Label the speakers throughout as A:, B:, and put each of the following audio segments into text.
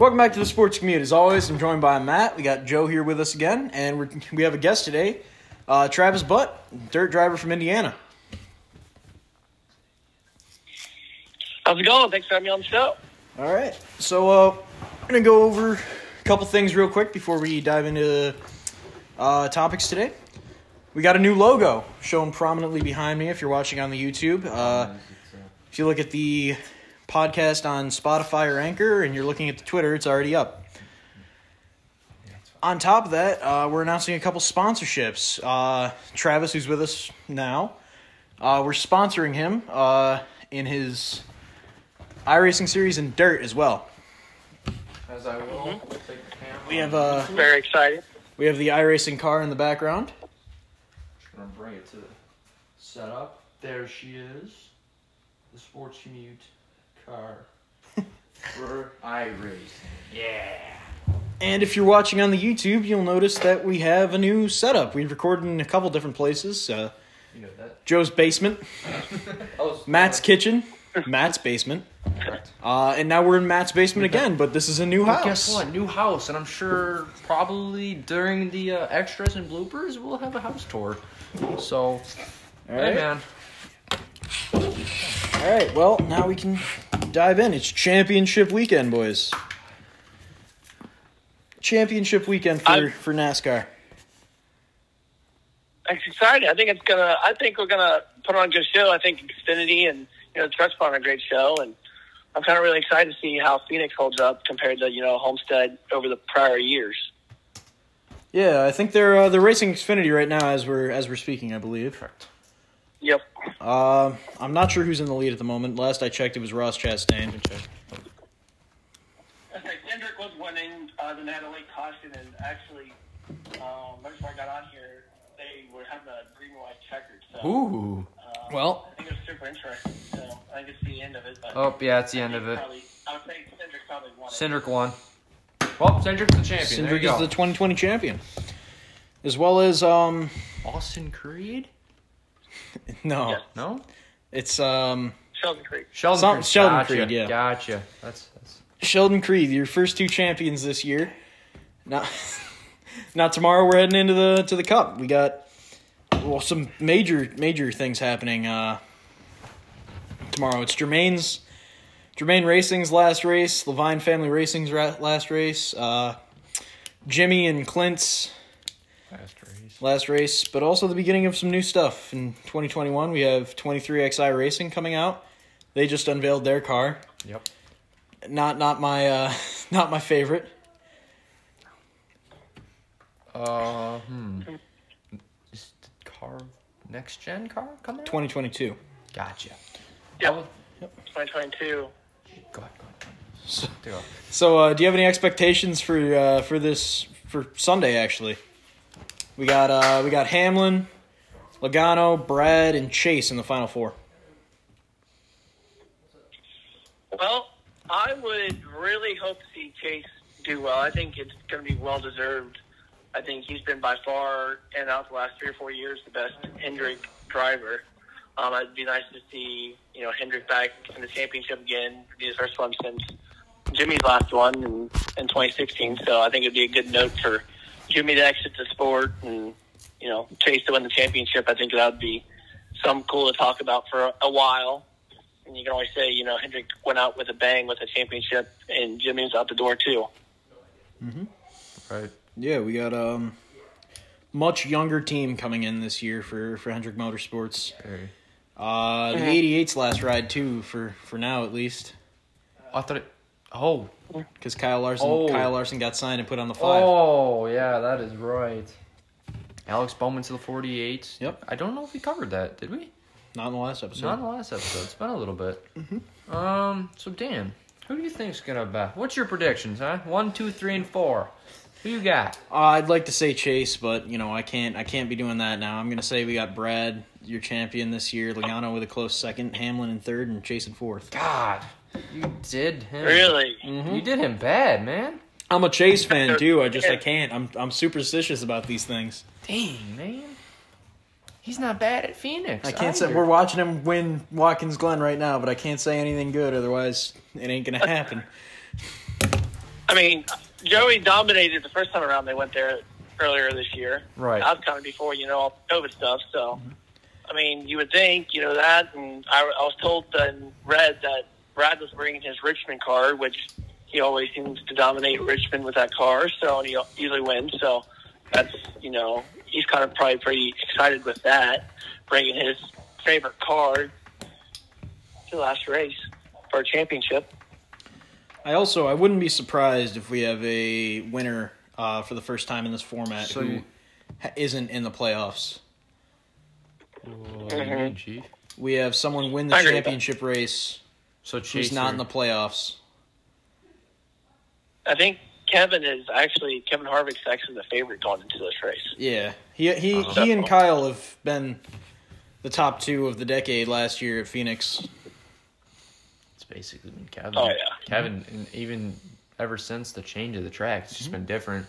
A: Welcome back to the Sports Commute. As always, I'm joined by Matt. We got Joe here with us again, and we're, we have a guest today, uh, Travis Butte, dirt driver from Indiana.
B: How's it going? Thanks for having me on the show.
A: All right, so uh, we're gonna go over a couple things real quick before we dive into uh, topics today. We got a new logo shown prominently behind me. If you're watching on the YouTube, uh, if you look at the podcast on Spotify or Anchor, and you're looking at the Twitter, it's already up. On top of that, uh, we're announcing a couple sponsorships. Uh, Travis, who's with us now, uh, we're sponsoring him uh, in his iRacing series and Dirt as well.
C: As I will. Take the camera.
A: We have uh,
B: Very excited.
A: we have the iRacing car in the background.
C: Just gonna bring it to the setup. There she is. The sports commute car. For iRacing. Yeah.
A: And if you're watching on the YouTube, you'll notice that we have a new setup. We've recorded in a couple different places. Uh,
C: You know that.
A: Joe's basement,
C: Oh,
A: Matt's kitchen, Matt's basement, uh, and now we're in Matt's basement again. But this is a new house.
C: guess what? New house, and I'm sure probably during the uh, extras and bloopers, we'll have a house tour. So,
A: All
C: hey man,
A: All right. Well, now we can dive in. It's championship weekend, boys. Championship weekend for,
B: I'm-
A: for NASCAR.
B: It's exciting. I think it's gonna. I think we're gonna put on a good show. I think Xfinity and you know the trucks put on a great show, and I'm kind of really excited to see how Phoenix holds up compared to you know Homestead over the prior years.
A: Yeah, I think they're uh, they're racing Xfinity right now as we're as we're speaking. I believe.
C: correct.
B: Yep.
A: Uh, I'm not sure who's in the lead at the moment. Last I checked, it was Ross Chastain.
B: Okay, Cindric was winning, uh, then they had a late caution, and actually, um, right before I got on here, they were having a green and white checkered. So,
C: Ooh.
B: um,
A: Well-
B: I think it was super interesting. So I think it's the end of it. But
C: Oh yeah, it's the end of it.
B: Probably, I would say Cindric probably won it.
C: Cindric won. Well, Cindric's the champion. there
A: Cindric is
C: go.
A: the 2020 champion, as well as um
C: Austin Creed?
A: no,
B: Yes.
C: No.
A: it's um
B: Sheldon Creed.
C: Sheldon
A: Some-
C: Creed.
A: Sheldon
C: gotcha.
A: Creed, yeah.
C: Gotcha. That's that's.
A: Sheldon Creed, your first two champions this year. Now, now tomorrow we're heading into the to the Cup. We got well some major major things happening uh, tomorrow. It's Germain's Germain Racing's last race, Leavine Family Racing's ra- last race, uh, Jimmy and Clint's
C: Last race.
A: Last race, but also the beginning of some new stuff in 2021. We have 23XI Racing coming out. They just unveiled their car.
C: Yep.
A: Not not my uh, not my favorite.
C: Uh, hmm. Is the car next gen car coming?
A: 2022.
C: Gotcha.
B: Yep.
C: I will-
B: 2022.
C: Go ahead. Go ahead.
A: So, so uh, do you have any expectations for uh, for this for Sunday? Actually, we got uh, we got Hamlin, Logano, Brad, and Chase in the final four.
B: Well, I would really hope to see Chase do well. I think it's going to be well deserved. I think he's been by far and out the last three or four years the best Hendrick driver. Um, it'd be nice to see you know Hendrick back in the championship again. It'd be his first one since Jimmy's last one in, in 2016. So I think it'd be a good note for Jimmy to exit the sport and you know Chase to win the championship. I think that would be something cool to talk about for a, a while. And you can always say, you know, Hendrick went out with a bang with a championship, and Jimmy was out the door too.
C: Right.
A: Yeah, we got um much younger team coming in this year for for Hendrick Motorsports.
C: Very.
A: Uh, the 88's last ride too for for now at least
C: I thought it. Oh.
A: Because Kyle Larson
C: Oh.
A: Kyle Larson got signed and put on the five.
C: Oh yeah, that is right. Alex Bowman to the 48.
A: Yep.
C: I don't know if we covered that. Did we?
A: Not in the last episode.
C: Not in the last episode. It's been a little bit. Um. So Dan, who do you think's gonna bet? What's your predictions, huh? One, two, three, and four. Who you got?
A: Uh, I'd like to say Chase, but you know I can't. I can't be doing that now. I'm gonna say we got Brad, your champion this year. Logano with a close second, Hamlin in third, and Chase in fourth.
C: God, you did him.
B: Really? Mm-hmm.
C: You mm-hmm. did him bad, man.
A: I'm a Chase fan too. I just I can't. I'm I'm superstitious about these things.
C: Dang, man. He's not bad at Phoenix.
A: I can't say we're watching him win Watkins Glen right now, but I can't say anything good. Otherwise, it ain't gonna happen.
B: I mean, Joey dominated the first time around. They went there earlier this year.
C: Right.
B: I was coming before you know all the COVID stuff. So, mm-hmm. I mean, you would think you know that. And I, I was told and read that Brad was bringing his Richmond car, which he always seems to dominate Richmond with that car. So and he usually wins. So that's you know he's kind of probably pretty excited with that, bringing his favorite car to the last race for a championship.
A: I also I wouldn't be surprised if we have a winner uh, for the first time in this format
C: so
A: who ha- isn't in the playoffs.
C: What do you mean, Chief?
A: We have someone win the
B: I agree that.
A: championship race
C: So
A: who's
C: Chaser,
A: not in the playoffs.
B: I think Kevin is actually Kevin Harvick's actually the favorite going into this race.
A: Yeah, he he
C: Uh-huh.
A: he and Kyle have been the top two of the decade last year at Phoenix.
C: It's basically been Kevin.
B: Oh, yeah.
C: Kevin, and even ever since the change of the track, it's just
A: Mm-hmm.
C: been different.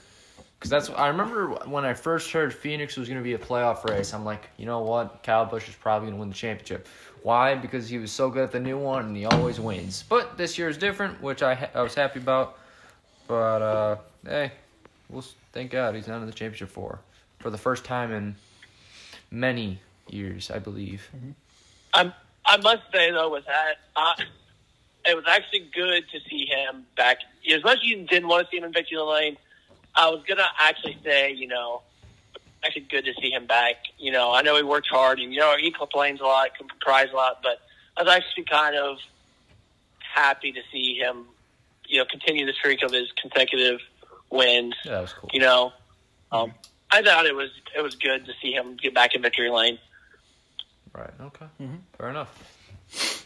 C: Because that's I remember when I first heard Phoenix was going to be a playoff race. I'm like, you know what? Kyle Busch is probably going to win the championship. Why? Because he was so good at the new one, and he always wins. But this year is different, which I ha- I was happy about. But uh, hey, we'll thank God he's not in the championship four for the first time in many years, I believe.
B: I'm, I must say though, with that, uh, it was actually good to see him back. As much as you didn't want to see him in victory lane, I was gonna actually say, you know, actually good to see him back. You know, I know he worked hard, and you know he complains a lot, cries a lot, but I was actually kind of happy to see him, you know, continue the streak of his consecutive wins.
C: Yeah, that was cool.
B: You know, um, I thought it was it was good to see him get back in victory lane.
C: Right. Okay.
A: Mm-hmm.
C: Fair enough.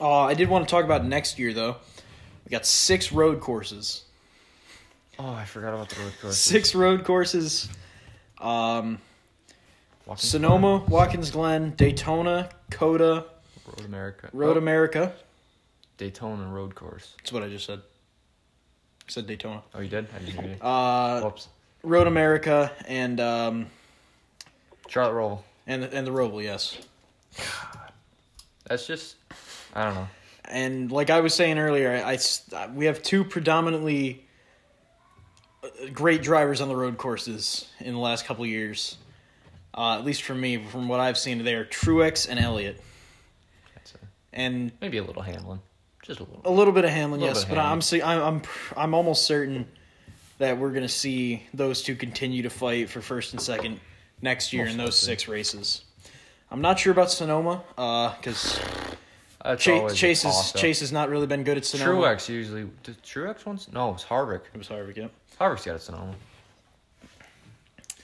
A: Uh, I did want to talk about next year though. We got six road courses.
C: Oh, I forgot about the road course.
A: Six road courses. Um,
C: Walking
A: Sonoma, Watkins Glen, Daytona, COTA,
C: Road America.
A: Road
C: Oh,
A: America.
C: Daytona Road Course.
A: That's what I just said. I said Daytona.
C: Oh, you did? I didn't hear you.
A: Uh,
C: Whoops.
A: Road America and um,
C: Charlotte Roll.
A: and and the Roval, yes. God.
C: That's just, I don't know.
A: And like I was saying earlier, I, I we have two predominantly great drivers on the road courses in the last couple years. Uh, at least for me, from what I've seen, they are Truex and Elliott,
C: That's a,
A: and
C: maybe a little Hamlin. Just a little.
A: a little bit of Hamlin, yes. But
C: of
A: I'm
C: Hamlin.
A: see, I'm I'm I'm almost certain that we're gonna see those two continue to fight for first and second next year
C: Most
A: in those
C: likely.
A: six races. I'm not sure about Sonoma because Chase, Chase, is. Chase has not really been good at Sonoma.
C: Truex usually. Did Truex once? No, it was Harvick.
A: It was Harvick, yeah.
C: Harvick's got it Sonoma.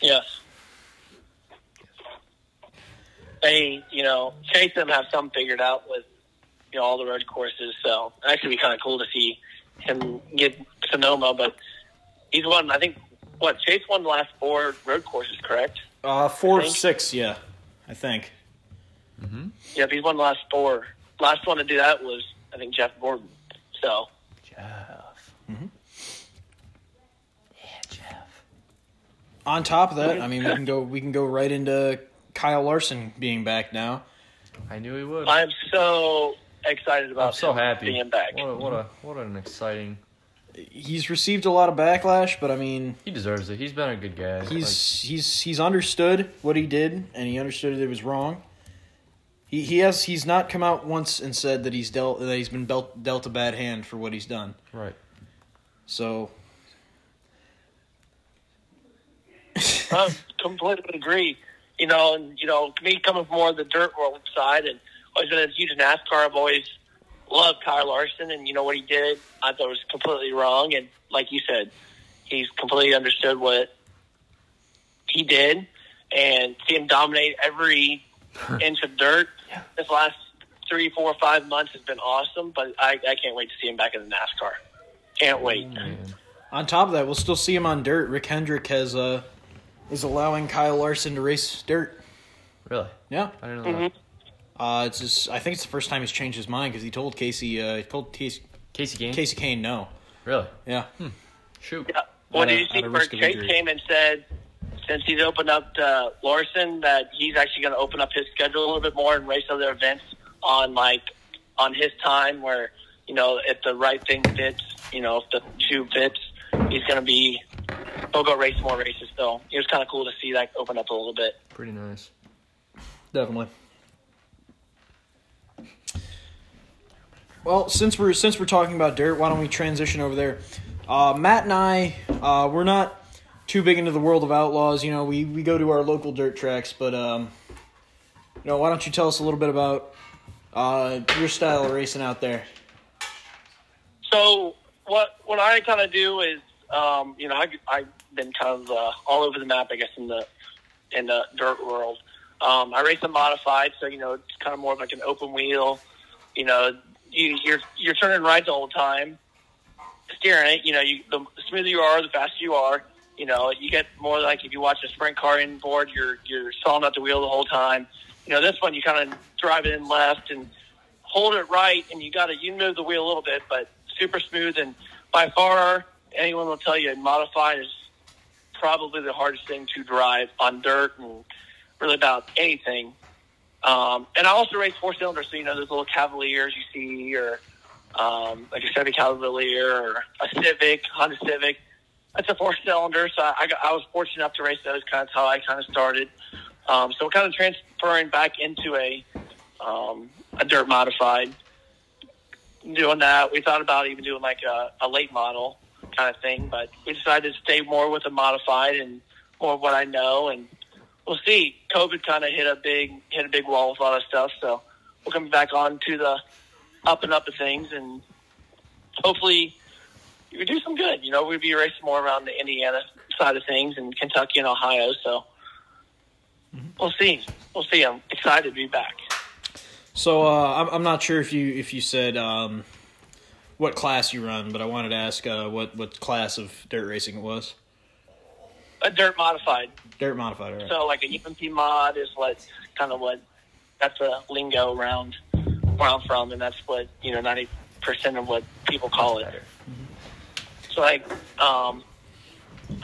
B: Yes. They, you know, Chase them have some figured out with, you know, all the road courses. So it'd actually be kind of cool to see him get Sonoma. But he's won, I think, what Chase won the last four road courses, correct?
A: Uh, four of six, yeah, I think. Mm-hmm.
B: Yep, he's won the last four. Last one to do that was, I think, Jeff Gordon. So
C: Jeff.
A: Mm-hmm.
C: Yeah, Jeff.
A: On top of that, I mean, we can go we can go right into Kyle Larson being back now.
C: I knew he would.
B: I'm so excited about
C: I'm so
B: him
C: happy.
B: being back.
C: What a, what a what an exciting.
A: He's received a lot of backlash, but I mean,
C: He deserves it. He's been a good guy.
A: he's he's he's understood what he did, and he understood that it was wrong. He he has he's not come out once and said that he's dealt that he's been dealt dealt a bad hand for what he's done.
C: Right.
A: So
B: I completely agree. You know, and you know, me coming from more of the dirt world side, and always been a huge NASCAR. I've always loved Kyle Larson, and you know what he did. I thought was completely wrong, and like you said, he's completely understood what he did, and see him dominate every inch of dirt. This last three, four, five months has been awesome, but I, I can't wait to see him back in the NASCAR. Can't wait.
C: Man.
A: on top of that, we'll still see him on dirt. Rick Hendrick has uh is allowing Kyle Larson to race dirt.
C: Really?
A: Yeah.
C: I didn't know that.
A: Uh, it's just I think it's the first time he's changed his mind because he told Casey uh, he told Casey,
C: Casey Game?
A: Kasey Kahne no.
C: Really?
A: Yeah.
C: Shoot.
B: Yeah. Well, did you see
A: a
B: where Chase came and said, since he's opened up to Larson, that he's actually going to open up his schedule a little bit more and race other events on like on his time, where you know, if the right thing fits, you know, if the shoe fits, he's going to be. He'll go race more races. So it was kind of cool to see that open up a little bit.
C: Pretty nice.
A: Definitely. Well, since we're since we're talking about dirt, why don't we transition over there? Uh, Matt and I, uh, we're not too big into the world of outlaws. You know, we, we go to our local dirt tracks, but um, you know, why don't you tell us a little bit about uh, your style of racing out there?
B: So what what I kind of do is, um, you know, I I've been kind of uh, all over the map, I guess, in the in the dirt world. Um, I race a modified, so you know, it's kind of more of like an open wheel. You know, you, you're you're turning right the whole time, steering it. You know, you the smoother you are, the faster you are. You know, you get more like if you watch a sprint car inboard, you're you're sawing out the wheel the whole time. You know, this one you kind of drive it in left and hold it right, and you got to you move the wheel a little bit, but super smooth. And by far, anyone will tell you, modified is probably the hardest thing to drive on dirt and really about anything. Um, and I also race four cylinders, so you know those little Cavaliers you see, or um, like a Chevy Cavalier or a Civic, Honda Civic. That's a four cylinder, so I, got, I was fortunate enough to race those. Kind of how I kind of started. Um, so kind of transferring back into a um, a dirt modified. Doing that, we thought about even doing like a, a late model kind of thing, but we decided to stay more with a modified and more of what I know and we'll see. COVID kind of hit a big hit a big wall with a lot of stuff, so we're coming back on to the up and up of things, and hopefully we do some good. You know, we'd be racing more around the Indiana side of things and Kentucky and Ohio, so we'll see. We'll see. I'm excited to be back.
A: So uh, I'm I'm not sure if you if you said um, what class you run, but I wanted to ask uh, what what class of dirt racing it was.
B: A dirt modified.
A: Dirt modified, right.
B: So like a UMP mod is what kind of what that's a lingo around where I'm from, and that's what you know ninety percent of what people call it. So like um,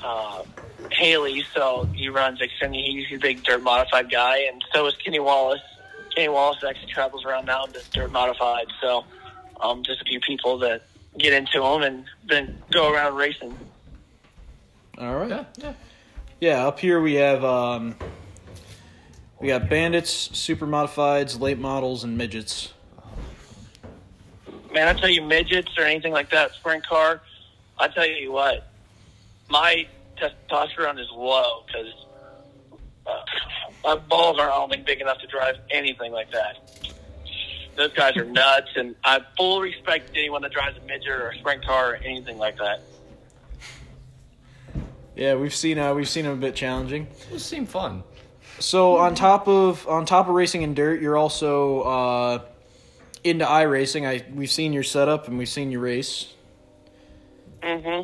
B: uh, Haley, so he runs Xfinity. He's a big dirt modified guy, and so is Kenny Wallace. Kenny Wallace actually travels around now and does dirt modified. So um, just a few people that get into them and then go around racing.
A: All right.
C: Yeah, yeah.
A: Yeah, up here we have um, we got bandits, super modifieds, late models, and midgets.
B: Man, I tell you, midgets or anything like that, sprint car. I tell you what, my testosterone is low because uh, my balls aren't, I big enough to drive anything like that. Those guys are nuts, and I full respect anyone that drives a midget or a sprint car or anything like that.
A: Yeah, we've seen uh, we've seen them a bit challenging.
C: It seemed fun.
A: So on top of on top of racing in dirt, you're also uh, into racing. I we've seen your setup and we've seen your race.
B: hmm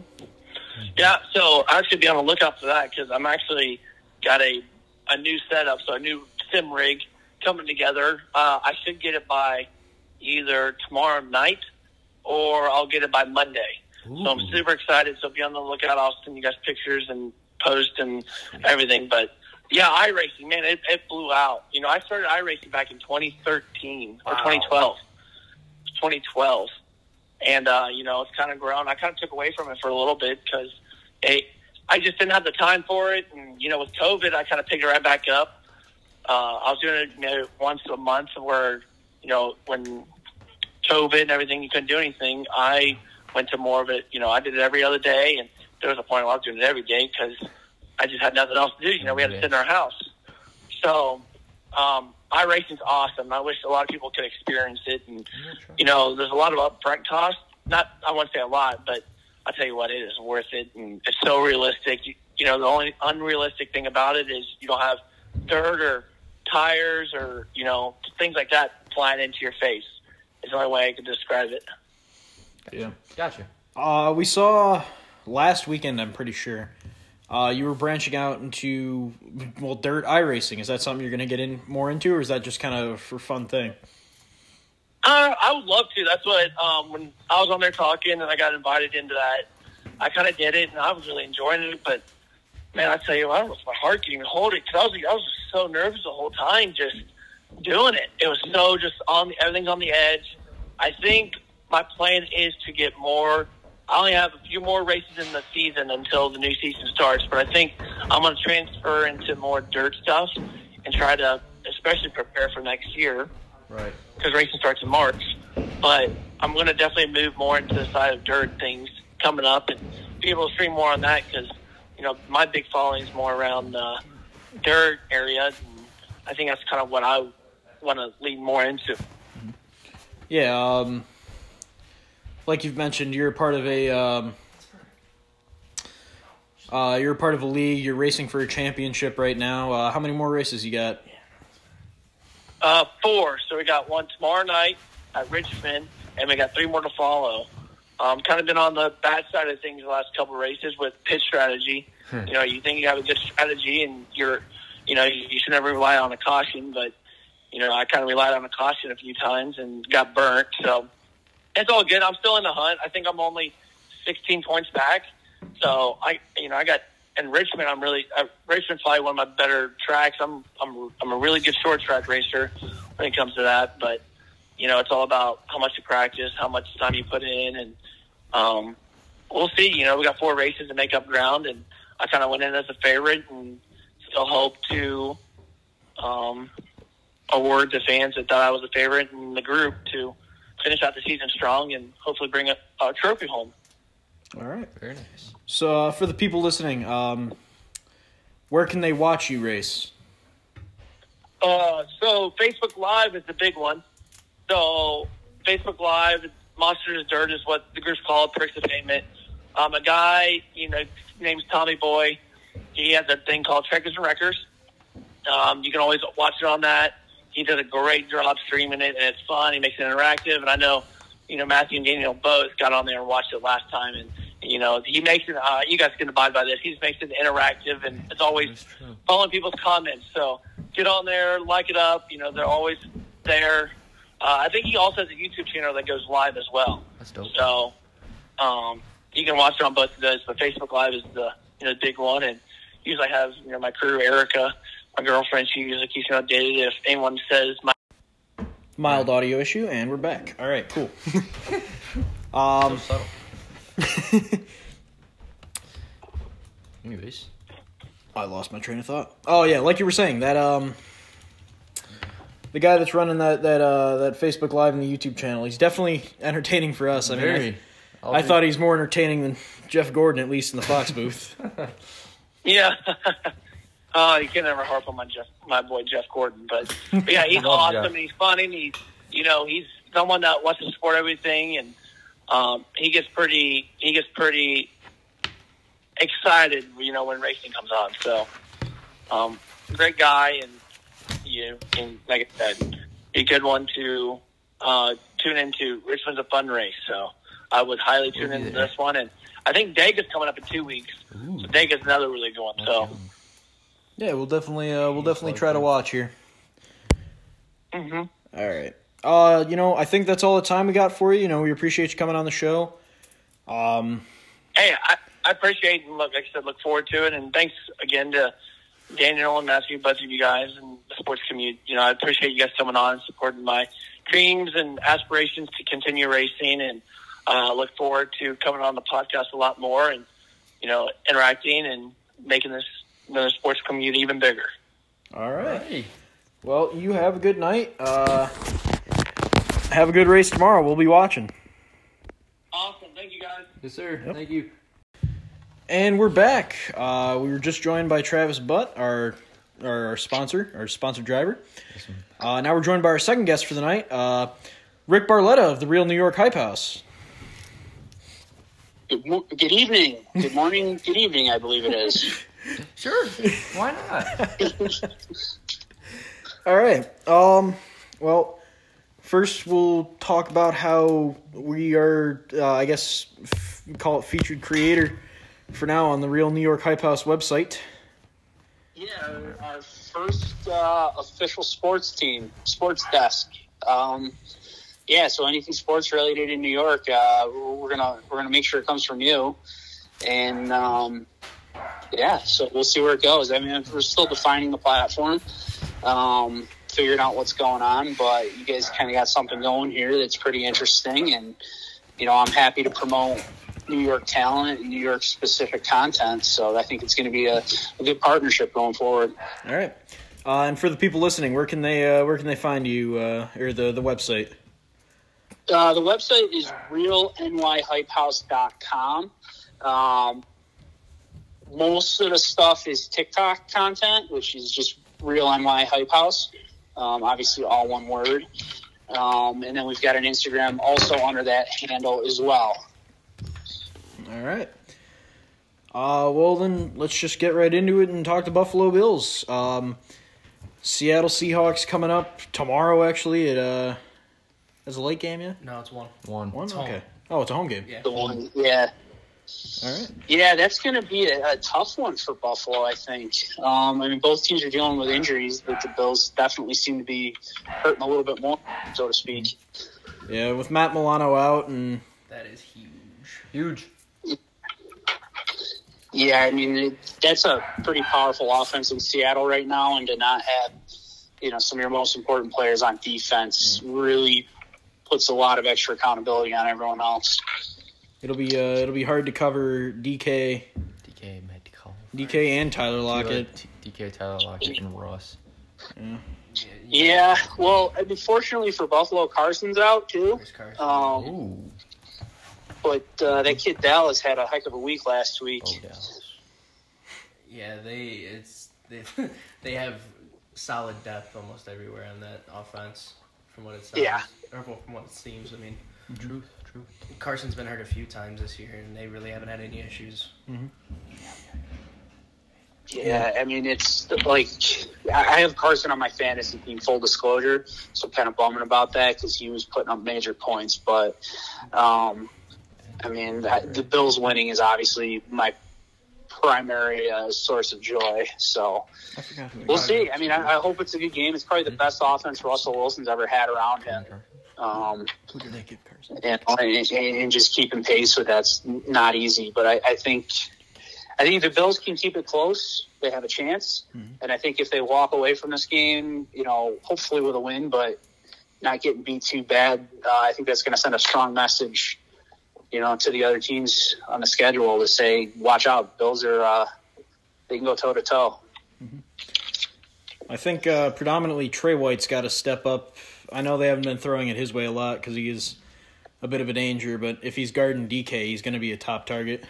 B: Yeah, so I should be on the lookout for that because I'm actually got a a new setup, so a new sim rig coming together. Uh, I should get it by either tomorrow night or I'll get it by Monday. So I'm super excited. So be on the lookout. I'll send you guys pictures and post and everything. But yeah, iRacing, man, it, it blew out. You know, I started iRacing back in 2013 or 2012. 2012. And, uh, you know, it's kind of grown. I kind of took away from it for a little bit because I just didn't have the time for it. And, you know, with COVID, I kind of picked it right back up. Uh, I was doing it you know, once a month where, you know, when COVID and everything, you couldn't do anything. I went to more of it. You know, I did it every other day, and there was a point where I was doing it every day because I just had nothing else to do. You know, we had to sit in our house. So, um, iRacing's awesome. I wish a lot of people could experience it. And you know, there's a lot of upfront costs. Not, I won't say a lot, but I tell you what, it is worth it, and it's so realistic. You, you know, the only unrealistic thing about it is you don't have dirt or tires or you know things like that flying into your face. Is the only way I could describe it.
A: Yeah.
C: Gotcha.
A: Uh, we saw last weekend. I'm pretty sure. Uh, you were branching out into well, dirt i racing. Is that something you're going to get in more into, or is that just kind of for fun thing?
B: Uh, I would love to. That's what um, when I was on there talking and I got invited into that. I kind of did it and I was really enjoying it. But man, I tell you, I don't know if my heart can even hold it because I was I was just so nervous the whole time just doing it. It was so just on everything's on the edge. I think my plan is to get more. I only have a few more races in the season until the new season starts, but I think I'm going to transfer into more dirt stuff and try to, especially prepare for next year
C: Right.
B: because racing starts in March. But I'm going to definitely move more into the side of dirt things coming up and be able to stream more on that because you know my big following is more around the dirt area. And I think that's kind of what I want to lean more into.
A: Yeah, um, like you've mentioned, you're part of a um, uh, you're part of a league. You're racing for a championship right now. Uh, how many more races you got?
B: Uh, four. So we got one tomorrow night at Richmond, and we got three more to follow. Um, kind of been on the bad side of things the last couple of races with pitch strategy. You know, you think you have a good strategy, and you're, you know, you, you should never rely on a caution. But you know, I kind of relied on a caution a few times and got burnt. So it's all good. I'm still in the hunt. I think I'm only 16 points back. So I, you know, I got in Richmond. I'm really uh, Richmond's probably one of my better tracks. I'm I'm I'm a really good short track racer when it comes to that. But you know, it's all about how much you practice, how much time you put in, and um, we'll see. You know, we got four races to make up ground, and I kind of went in as a favorite, and still hope to um, award the fans that thought I was a favorite in the group to finish out the season strong and hopefully bring a, a trophy home.
A: All right.
C: Very nice.
A: So uh, for the people listening, um, where can they watch you race?
B: Uh, so Facebook Live is the big one. So Facebook Live, Monsters of Dirt is what the group's called, Pricks of Payment. Um, a guy, you know, name's Tommy Boy. He has a thing called Trekkers and Wreckers. Um, you can always watch it on that. He does a great job streaming it, and it's fun. He makes it interactive, and I know, you know, Matthew and Daniel both got on there and watched it last time, and you know, he makes it. Uh, you guys can abide by this. He makes it interactive, and it's always following people's comments. So get on there, like it up. You know, they're always there. Uh, I think he also has a YouTube channel that goes live as well.
C: That's dope.
B: So um, you can watch it on both of those. But Facebook Live is the you know big one, and usually I have you know my crew Erica, my girlfriend. She usually keeps me updated if anyone says my
A: Mild audio issue, and we're back. All right, cool. um,
C: so subtle. Anyways.
A: I lost my train of thought. Oh yeah, like you were saying that um, the guy that's running that that uh that Facebook Live and the YouTube channel, he's definitely entertaining for us. I mean, I,
C: Very. I'll
A: I thought he's more entertaining than Jeff Gordon, at least in the Fox booth.
B: Yeah. Oh, you can never harp on my Jeff, my boy Jeff Gordon, but, but yeah, he's awesome
C: Jeff.
B: and he's funny. And he's, you know, he's someone that wants to support everything, and um, he gets pretty, he gets pretty excited, you know, when racing comes on. So, um, great guy, and you, and like I said, a good one to uh, tune into. Richmond's a fun race, so I would highly tune into
C: there.
B: this one. And I think Dega's coming up in two weeks.
C: Ooh.
B: So Dega's another really good one. So.
A: yeah, we'll definitely uh, we'll definitely try to watch here.
B: hmm
A: All right. Uh, you know, I think that's all the time we got for you. You know, we appreciate you coming on the show. Um,
B: Hey, I, I appreciate and look, like I said, look forward to it. And thanks again to Daniel and Matthew, both of you guys, and the sports commute. You know, I appreciate you guys coming on and supporting my dreams and aspirations to continue racing. And uh, look forward to coming on the podcast a lot more and, you know, interacting and making this the sports commute even bigger.
A: all right.
C: Hey.
A: Well, you have a good night. Uh, have a good race tomorrow. We'll be watching.
B: Awesome. Thank you, guys.
C: Yes, sir.
A: Yep.
C: Thank you.
A: And we're back. Uh, we were just joined by Travis Butte, our our, our sponsor, our sponsored driver. Uh, now we're joined by our second guest for the night, uh, Rick Barletta of the Real New York Hype House.
D: Good, mo- good evening. Good morning. Good evening, I believe it is.
C: Sure. Why not?
A: All right. Um. Well, first we'll talk about how we are. Uh, I guess f- call it featured creator for now on the Real New York Hype House website.
D: Yeah, our first uh, official sports team, sports desk. Um, yeah, so anything sports related in New York, uh, we're gonna we're gonna make sure it comes from you, and um, yeah, so we'll see where it goes. I mean, we're still defining the platform. Um, figuring out what's going on, but you guys kind of got something going here that's pretty interesting, and you know I'm happy to promote New York talent and New York specific content. So I think it's going to be a, a good partnership going forward.
A: All right. Uh, and for the people listening, where can they uh, where can they find you uh, or the the website?
D: Uh, the website is realnyhypehouse.com. Um, most of the stuff is TikTok content, which is just real NY Hype House. Um, obviously, all one word. Um, and then we've got an Instagram also under that handle as well.
A: All right. Uh, well then, let's just get right into it and talk the Buffalo Bills. Um, Seattle Seahawks coming up tomorrow. Actually, it uh, is a late game yet.
E: No, it's one.
C: One.
A: One.
E: It's home.
A: okay. Oh, it's a home game.
E: Yeah.
D: The one, yeah,
A: All right.
D: yeah, that's going to be a, a tough one for Buffalo. I think. Um, I mean, both teams are dealing with injuries, but the Bills definitely seem to be hurting a little bit more, so to speak.
A: Yeah, with Matt Milano out and
E: That is huge.
C: Huge.
D: Yeah, I mean it, that's a pretty powerful offense in Seattle right now, and to not have you know some of your most important players on defense really puts a lot of extra accountability on everyone else.
A: it'll be uh, it'll be hard to cover DK,
C: DK Metcalf.
A: DK and Tyler Lockett.
C: DK Tyler Lockett and Russ.
D: Yeah, well, I mean, fortunately for Buffalo, Carson's out too,
E: Carson.
D: um,
C: Ooh.
D: But uh, that kid Dallas had a heck of a week last week.
C: Oh,
E: yeah, they it's they they have solid depth almost everywhere on that offense. From what it sounds,
D: Yeah.
E: or well, from what it seems. I mean,
C: Truth. Truth.
E: Carson's been hurt a few times this year, and they really haven't had any issues.
D: Yeah, I mean it's like I I have Carson on my fantasy team. Full disclosure, so I'm kind of bumming about that because he was putting up major points. But um, I mean, that- the Bills winning is obviously my primary uh, source of joy. So
A: I forgot who.
D: we'll see. I mean, I, I hope it's a good game. It's probably the best offense Russell Wilson's ever had around him. Um,
A: Who did they give Carson?
D: and, and, and just keeping pace with that's not easy. But I, I think I think the Bills can keep it close, they have a chance. And I think if they walk away from this game, you know, hopefully with a win, but not getting beat too bad, uh, I think that's going to send a strong message, you know, to the other teams on the schedule to say, watch out, Bills are uh, they can go toe to toe.
A: I think uh, predominantly Trey White's got to step up. I know they haven't been throwing it his way a lot because he is a bit of a danger, but if he's guarding DK, he's going to be a top target.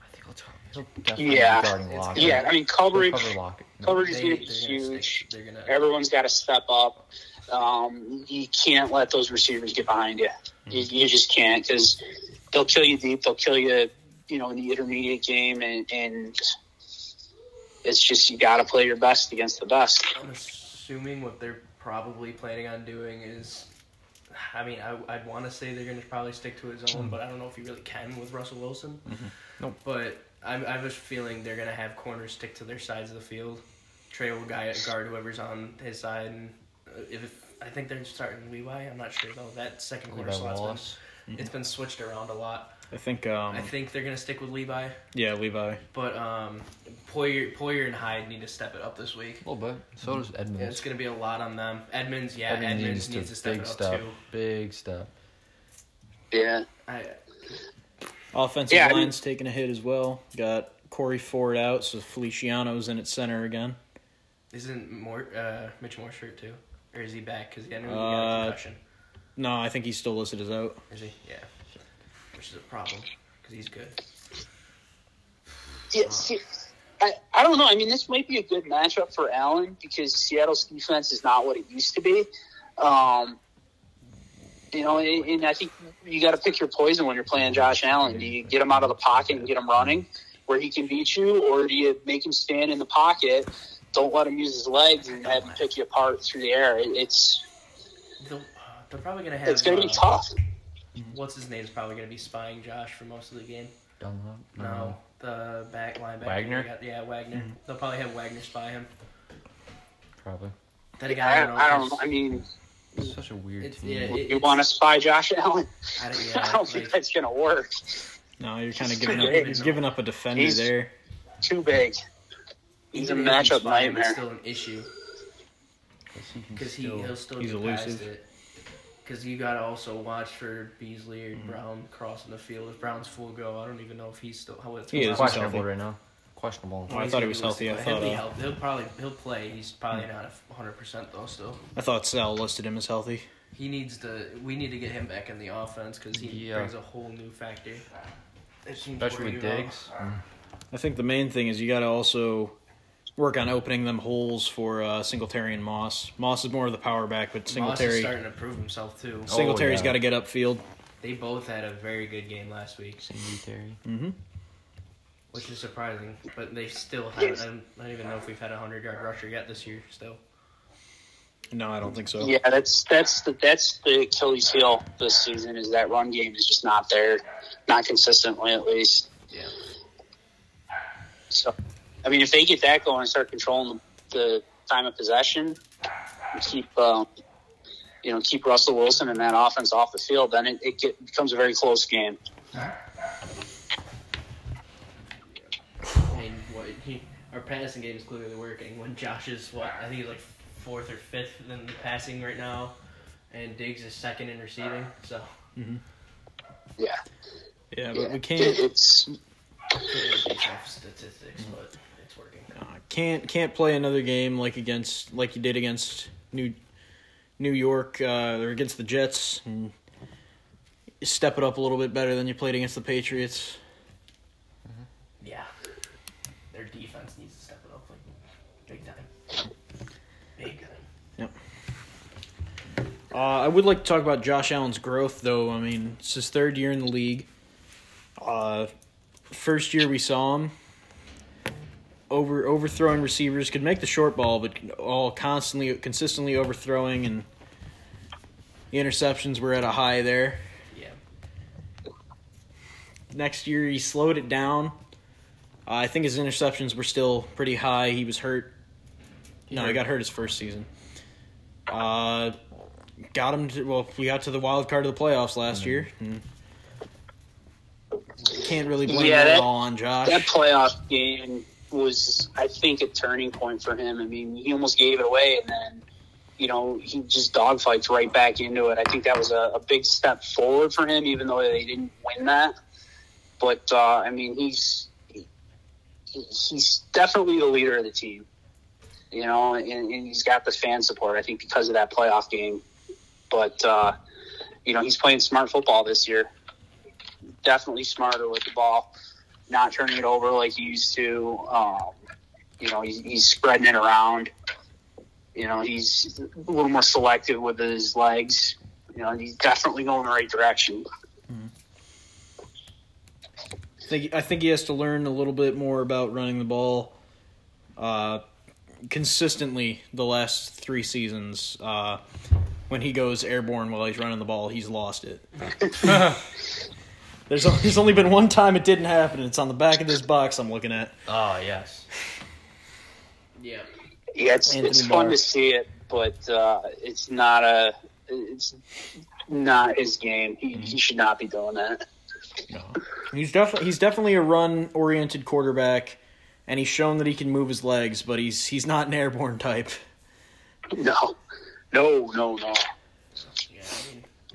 C: I think he'll, t- he'll definitely
D: Yeah.
C: be guarding Lockett.
D: Yeah, I mean coverage.
C: cover Lockett. No.
D: Coverage is going to be
E: gonna
D: huge.
E: gonna.
D: Everyone's got to step up. Um, you can't let those receivers get behind you. You, mm-hmm. you just can't because they'll kill you deep. They'll kill you, you know, in the intermediate game, and, and it's just you got to play your best against the best.
E: I'm assuming what they're probably planning on doing is. I mean, I, I'd want to say they're going to probably stick to his own, mm-hmm. but I don't know if he really can with Russell Wilson. Mm-hmm.
C: Nope.
E: But I, I have a feeling they're going to have corners stick to their sides of the field. Trey will guy, guard whoever's on his side, and if I think they're starting Levi, I'm not sure though. That second corner
C: Levi
E: slot's
C: Wallace.
E: been, it's been switched around a lot.
A: I think, um,
E: I think they're going to stick with Levi,
A: yeah, Levi.
E: but um, Poyer, Poyer and Hyde need to step it up this week.
C: A little bit. So does Edmunds.
E: Yeah, it's going to be a lot on them. Edmunds, yeah,
C: Edmunds
E: Edmunds,
C: needs
E: needs,
C: to
E: to step
C: big
E: it up
C: step.
E: too.
C: Big step.
D: Yeah,
E: I,
A: Offensive
D: Yeah, I mean-
A: line's taking a hit as well. Got Cody Ford out, so Feliciano's in at center again.
E: isn't more uh, Mitch Morse hurt too, or is he back? Because he, I know he got
A: Uh,
E: a concussion.
A: No, I think he's still listed as out.
E: Is he? Yeah, which is a problem because he's good.
D: yeah. See, I, I don't know. I mean, this might be a good matchup for Allen because Seattle's defense is not what it used to be. Um, you know, and, and I think you got to pick your poison when you're playing Josh Allen. Do you get him out of the pocket and get him running where he can beat you, or do you make him stand in the pocket, don't let him use his legs, and have him pick you apart through the air? It, it's
E: They'll, uh, they're probably going to have.
D: it's going to
E: uh,
D: be tough.
E: What's his name is probably going to be spying Josh for most of the game.
C: Dunlap?
E: No, the back linebacker.
C: Wagner?
E: got- yeah, Wagner. They'll probably have Wagner spy him.
C: Probably.
E: That again, I
D: I,
E: don't know.
D: I don't.
E: 'cause
D: I mean,
C: It's such a weird
E: It's,
C: team.
E: yeah, it,
D: you want to spy Josh Allen?
E: I don't,
D: I don't think
E: like,
D: that's going to work.
A: No, you're kind of giving up,
E: big.
A: you're giving up a defender
D: He's-
A: there.
D: Too big. He's a
E: even if
D: matchup
E: spy him, It's
D: nightmare.
E: still an issue. because he he'll still
A: he's
E: get past
A: elusive.
E: it. Because you gotta also watch for Beasley
A: Mm-hmm.
E: or Brown crossing the field. If Brown's full go, I don't even know if he's still how it's
A: He is. He's
C: questionable right now. Questionable.
A: Oh, I thought he was healthy. I
E: He'll
A: thought uh.
E: He'll probably he'll play. He's probably not hundred percent though. Still,
A: I thought Sal listed him as healthy.
E: he needs to. We need to get him back in the offense because he
C: Yeah.
E: brings a whole new factor. It seems
C: Especially
E: working
C: with
E: well.
C: Diggs.
A: I think the main thing is you got to also work on opening them holes for uh, Singletary and Moss. Moss is more of the power back, but
E: Moss is
A: Singletary
E: starting to prove himself too.
C: Oh,
A: Singletary's
C: yeah.
A: got to get upfield.
E: They both had a very good game last week,
C: Singletary.
A: Mm-hmm.
E: which is surprising. But they still haven't. I don't, I don't even know if we've had a hundred yard rusher yet this year. Still,
A: No, I don't think so.
D: Yeah, that's that's the that's the Achilles heel this season is that run game is just not there, not consistently at least.
E: yeah.
D: So, I mean, if they get that going and start controlling the, the time of possession, and keep um, you know keep Russell Wilson and that offense off the field, then it, it get, becomes a very close game.
E: And what he, our passing game is clearly working. When Josh is what I think he's like fourth or fifth in the passing right now, and Diggs is second in receiving. So
D: Yeah,
A: Yeah, but
D: yeah.
A: we can't
E: it's
D: it's
E: tough statistics, but it's working.
A: Can't can't play another game like against like you did against New New York uh, or against the Jets and step it up a little bit better than you played against the Patriots.
E: Yeah, their defense needs to step it up like big time, big time.
A: Uh, I would like to talk about Josh Allen's growth, though. I mean, it's his third year in the league. Uh, first year we saw him over overthrowing receivers, could make the short ball, but all constantly, consistently overthrowing, and the interceptions were at a high there.
E: Yeah,
A: Next year he slowed it down. Uh, I think his interceptions were still pretty high. He was hurt. No, he got hurt his first season. Uh, got him to well, we got to the wild card of the playoffs last year. And can't really blame
D: Yeah,
A: it
D: that-
A: all on Josh.
D: that playoff game was, I think, a turning point for him. I mean, he almost gave it away, and then, you know, he just dogfights right back into it. I think that was a, a big step forward for him, even though they didn't win that. But uh, I mean, he's he, he's definitely the leader of the team. You know, and, and he's got the fan support. I think because of that playoff game. But uh, you know, he's playing smart football this year. Definitely smarter with the ball not turning it over like he used to. Um, you know, he's, he's spreading it around. You know, he's a little more selective with his legs. You know, he's definitely going the right direction.
A: I think I think he has to learn a little bit more about running the ball uh, consistently the last three seasons. Uh, when he goes airborne while he's running the ball, he's lost it. there's only, there's only been one time it didn't happen. It's on the back of this box I'm looking at.
C: Oh yes.
E: yeah.
D: Yeah, it's
A: Anthony
D: it's
A: Barr.
D: fun to see it, but uh, it's not a it's not his game. He, he should not be doing that.
A: He's definitely he's definitely a run oriented quarterback, and he's shown that he can move his legs, but he's he's not an airborne type.
D: No, no, no, no.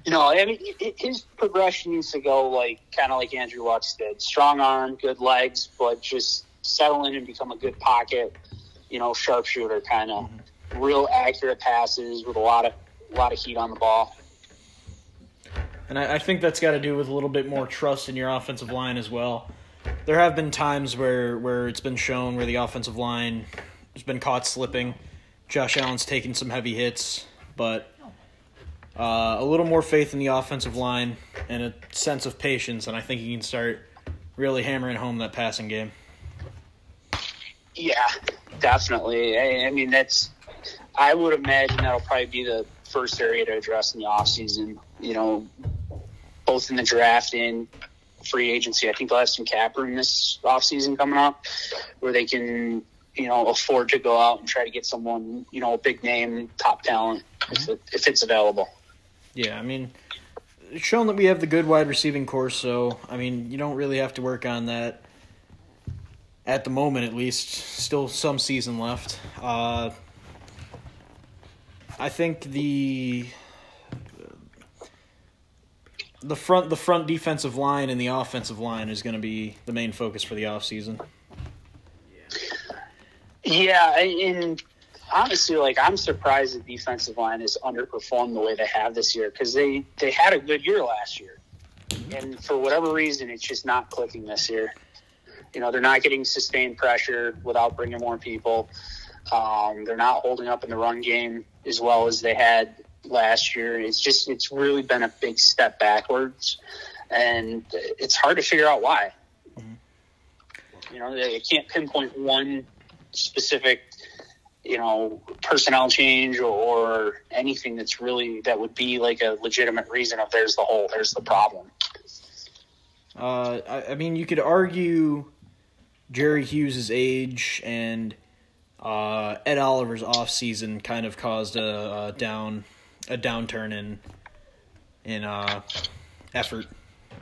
E: Yeah, I mean,
D: No, I mean his progression needs to go like kind of like Andrew Luck's did: strong arm, good legs, but just settle in and become a good pocket, you know, sharpshooter kind of, mm-hmm. real accurate passes with a lot of a lot of heat on the ball.
A: And I, I think that's got to do with a little bit more trust in your offensive line as well. There have been times where, where it's been shown where the offensive line has been caught slipping. Josh Allen's taken some heavy hits, but uh, a little more faith in the offensive line and a sense of patience, and I think he can start really hammering home that passing game.
D: Yeah, definitely. I, I mean, that's. I would imagine that'll probably be the first area to address in the off season. You know, both in the draft and free agency. I think they'll have some cap room this off season coming up, where they can, you know, afford to go out and try to get someone, you know, a big name, top talent, if, it, if it's available.
A: Yeah, I mean, it's shown that we have the good wide receiving course, so I mean, you don't really have to work on that at the moment, at least. Still some season left. Uh, I think the the front the front defensive line and the offensive line is going to be the main focus for the offseason.
D: Yeah, and honestly, like I'm surprised the defensive line has underperformed the way they have this year because they they had a good year last year, and for whatever reason, it's just not clicking this year. You know, they're not getting sustained pressure without bringing more people. Um, they're not holding up in the run game as well as they had last year. It's just it's really been a big step backwards, and it's hard to figure out why. You know, they can't pinpoint one specific, you know, personnel change or anything that's really that would be like a legitimate reason of there's the hole, there's the problem.
A: Uh, I, I mean, you could argue Jerry Hughes' age and uh, Ed Oliver's offseason kind of caused a, a down a downturn in in uh, effort.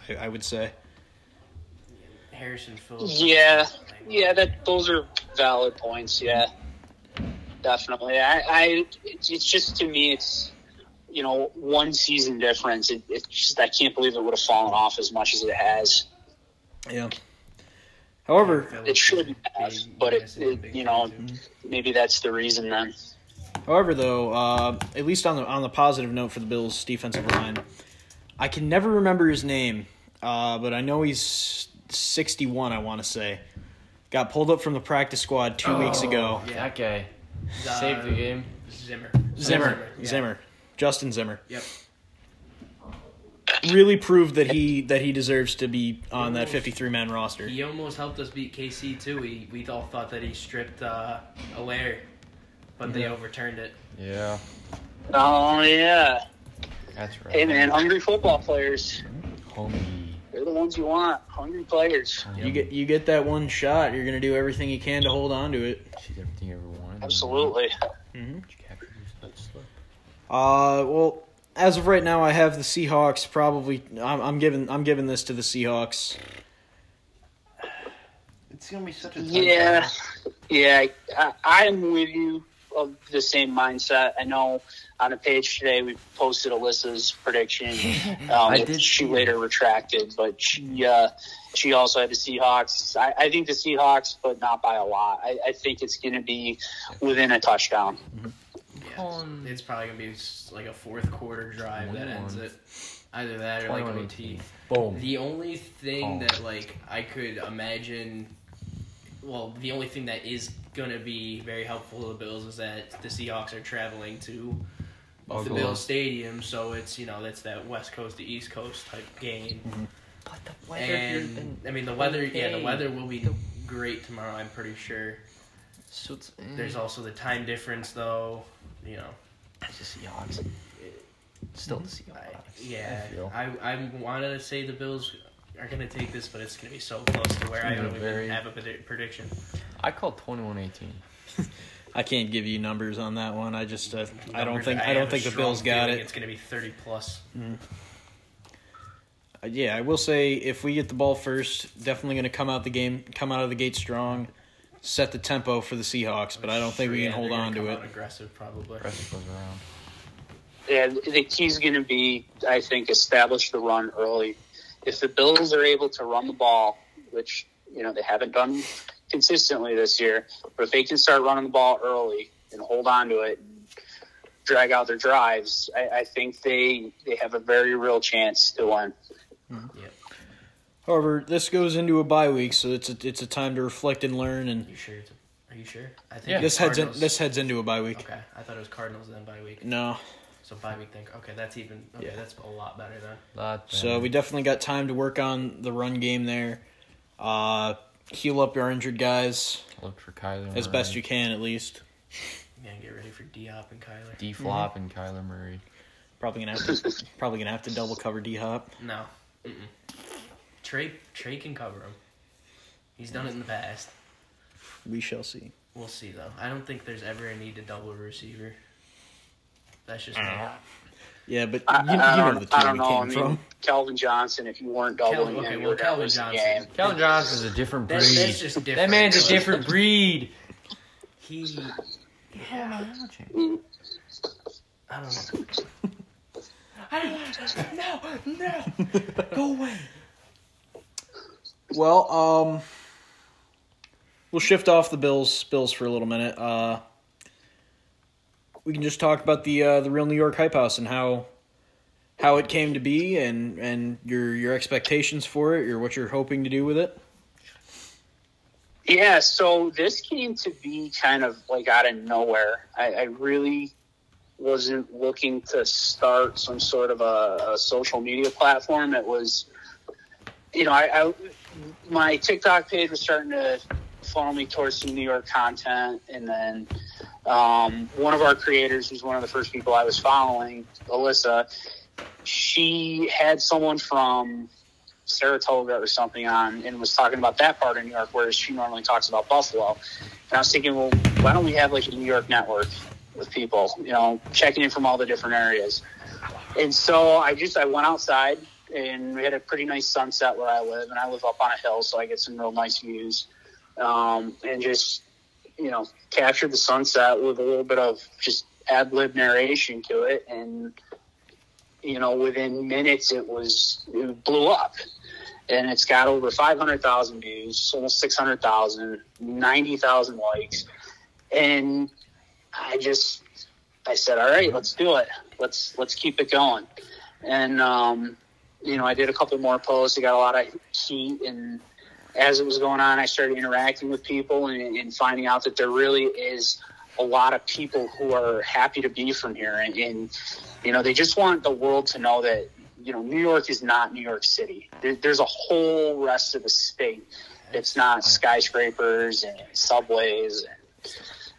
A: I, I would say.
E: Harrison Phillips.
D: Yeah, yeah, that those are valid points. Yeah, definitely. I, I it's just to me, it's you know one season difference. It, it's just I can't believe it would have fallen off as much as it has.
A: Yeah. However,
D: It should
E: is
D: have,
E: big.
D: but it,
E: Yes, it's a
D: it you know
E: thing, too.
D: maybe that's the reason then.
A: However, though, uh, at least on the on the positive note for the Bills' defensive line, I can never remember his name, uh, but I know he's sixty one. I want to say, got pulled up from the practice squad two weeks ago.
E: Yeah.
C: That guy
E: Uh,
C: saved the game.
E: Zimmer.
A: Zimmer,
E: yeah.
A: Zimmer, Justin Zimmer,
E: Yep.
A: really proved that he that he deserves to be on that fifty three man roster.
E: He almost helped us beat KC too. We we all thought that he stripped uh, Helaire, but they overturned it.
C: Yeah,
D: Oh yeah,
C: that's right.
D: hey man, hungry football players.
C: Homie.
D: They're the ones you want. Hungry players.
A: You get you get that one shot, you're gonna do everything you can to hold on to it.
C: She's everything you ever wanted.
D: Absolutely.
A: hmm
C: Did you capture your slip?
A: Uh, well, as of right now, I have the Seahawks. Probably, I'm, I'm giving I'm giving this to the Seahawks.
E: It's gonna be such a
D: Yeah, yeah. I, I'm with you of the same mindset. I know on a page today we posted Alyssa's prediction. Um,
C: I did
D: she later retracted, but she uh, she also had the Seahawks. I, I think the Seahawks, but not by a lot. I, I think it's going to be within a touchdown.
E: Yeah, it's probably gonna be like a fourth quarter drive that ends it. Either that or like
C: 21
E: OT.
C: Boom.
E: The only thing that like I could imagine, well, the only thing that is gonna be very helpful to the Bills is that the Seahawks are traveling to the
C: Buffalo.
E: Bills Stadium, so it's you know that's that West Coast to East Coast type game. Mm-hmm.
C: But the
E: And I mean the weather, yeah, the weather will be great tomorrow. I'm pretty sure.
C: So it's, eh.
E: There's also the time difference, though. You know,
C: it's the Seahawks. Still the Seahawks.
E: I, yeah,
C: I.
E: I I wanted to say the Bills are gonna take this, but it's gonna be so close to where I don't even have a predi- prediction.
C: I called 21-18.
A: I can't give you numbers on that one. I just uh, I don't think I
E: have
A: don't think the Bills got it.
E: It's gonna be thirty plus.
A: Uh, Yeah, I will say if we get the ball first, definitely going to come out the game, come out of the gate strong, set the tempo for the Seahawks. But I don't think we
E: Yeah,
A: can hold on to it.
E: Aggressive, probably.
C: Rest goes around.
D: Yeah, the key's going to be, I think, establish the run early. If the Bills are able to run the ball, which you know they haven't done consistently this year, but if they can start running the ball early and hold on to it, and drag out their drives, I, I think they they have a very real chance to win. Mm-hmm.
A: However, this goes into a bye week, so it's a, it's a time to reflect and learn. And
E: You sure? It's a, are you sure? I think
C: Yeah.
A: this heads in, this heads into a bye week.
E: Okay, I thought it was Cardinals then bye week.
A: No,
E: So bye week think. Okay, that's even. Okay,
A: Yeah.
E: that's a lot better then.
C: Lot
A: so we definitely got time to work on the run game there. Uh, heal up your injured guys
C: look for Kyler
A: as best you can, at least.
E: Yeah, get ready for D Hop and Kyler.
C: D Flop and Kyler Murray.
A: Probably gonna have to probably gonna have to double cover D Hop.
E: No. Mm-mm. Trey Trey can cover him. He's done it in the past.
A: We shall see.
E: We'll see though. I don't think there's ever a need to double a receiver. That's just me.
A: Yeah, but
D: I,
A: you, you
D: I
A: know
D: don't,
A: the
D: I
A: team
D: don't know.
A: came
D: I mean,
A: from.
D: Calvin Johnson, if you weren't doubling
E: Cal- okay,
D: him, you
E: well,
D: were going to
E: Calvin
D: lose the
E: Johnson.
D: game.
C: Calvin Johnson's a different breed.
E: That's, that's just different.
C: that man's a different breed.
E: He yeah,
F: I don't know. I don't want to. No, no, go away.
A: Well, um, we'll shift off the Bills Bills for a little minute. Uh, we can just talk about the uh, the real New York Hype House and how how it came to be and and your your expectations for it or what you're hoping to do with it.
D: Yeah, so this came to be kind of like out of nowhere. I, I really wasn't looking to start some sort of a, a social media platform. It was, you know, I, I my TikTok page was starting to funnel me towards some New York content, and then um, one of our creators, who's one of the first people I was following, Alyssa, she had someone from Saratoga or something on and was talking about that part of New York, whereas she normally talks about Buffalo. And I was thinking, well, why don't we have like a New York network with people, you know, checking in from all the different areas? And so I just I went outside and we had a pretty nice sunset where I live, and I live up on a hill, so I get some real nice views. Um, and just you know, captured the sunset with a little bit of just ad lib narration to it, and you know, within minutes it was it blew up. And it's got over 500,000 views, almost 600,000, 90,000 likes. And I just, I said, all right, let's do it. Let's, let's keep it going. And, um, you know, I did a couple more posts. I got a lot of heat. And as it was going on, I started interacting with people and, and finding out that there really is a lot of people who are happy to be from here. And, and you know, they just want the world to know that, you know, New York is not New York City. There, there's a whole rest of the state that's not skyscrapers and subways and,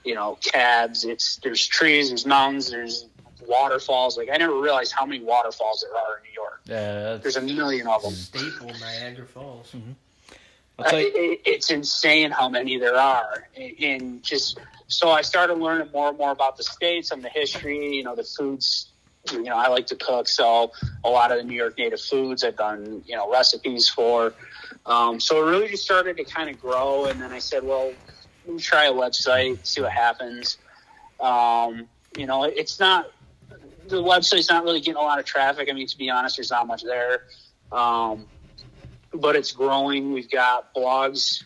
D: you know, cabs. It's, there's trees, there's mountains, there's waterfalls. Like, I never realized how many waterfalls there are in New York.
C: Yeah,
D: There's a million of them.
F: Staple Niagara Falls.
A: I'll
D: it, it's insane how many there are, and just so I started learning more and more about the states and the history. You know, the foods. You know, I like to cook, so a lot of the New York native foods I've done you know recipes for. Um, so it really just started to kind of grow, and then I said, well, let me try a website, see what happens. Um, you know, it's not the website's not really getting a lot of traffic. I mean, to be honest, there's not much there. Um, but it's growing. We've got blogs.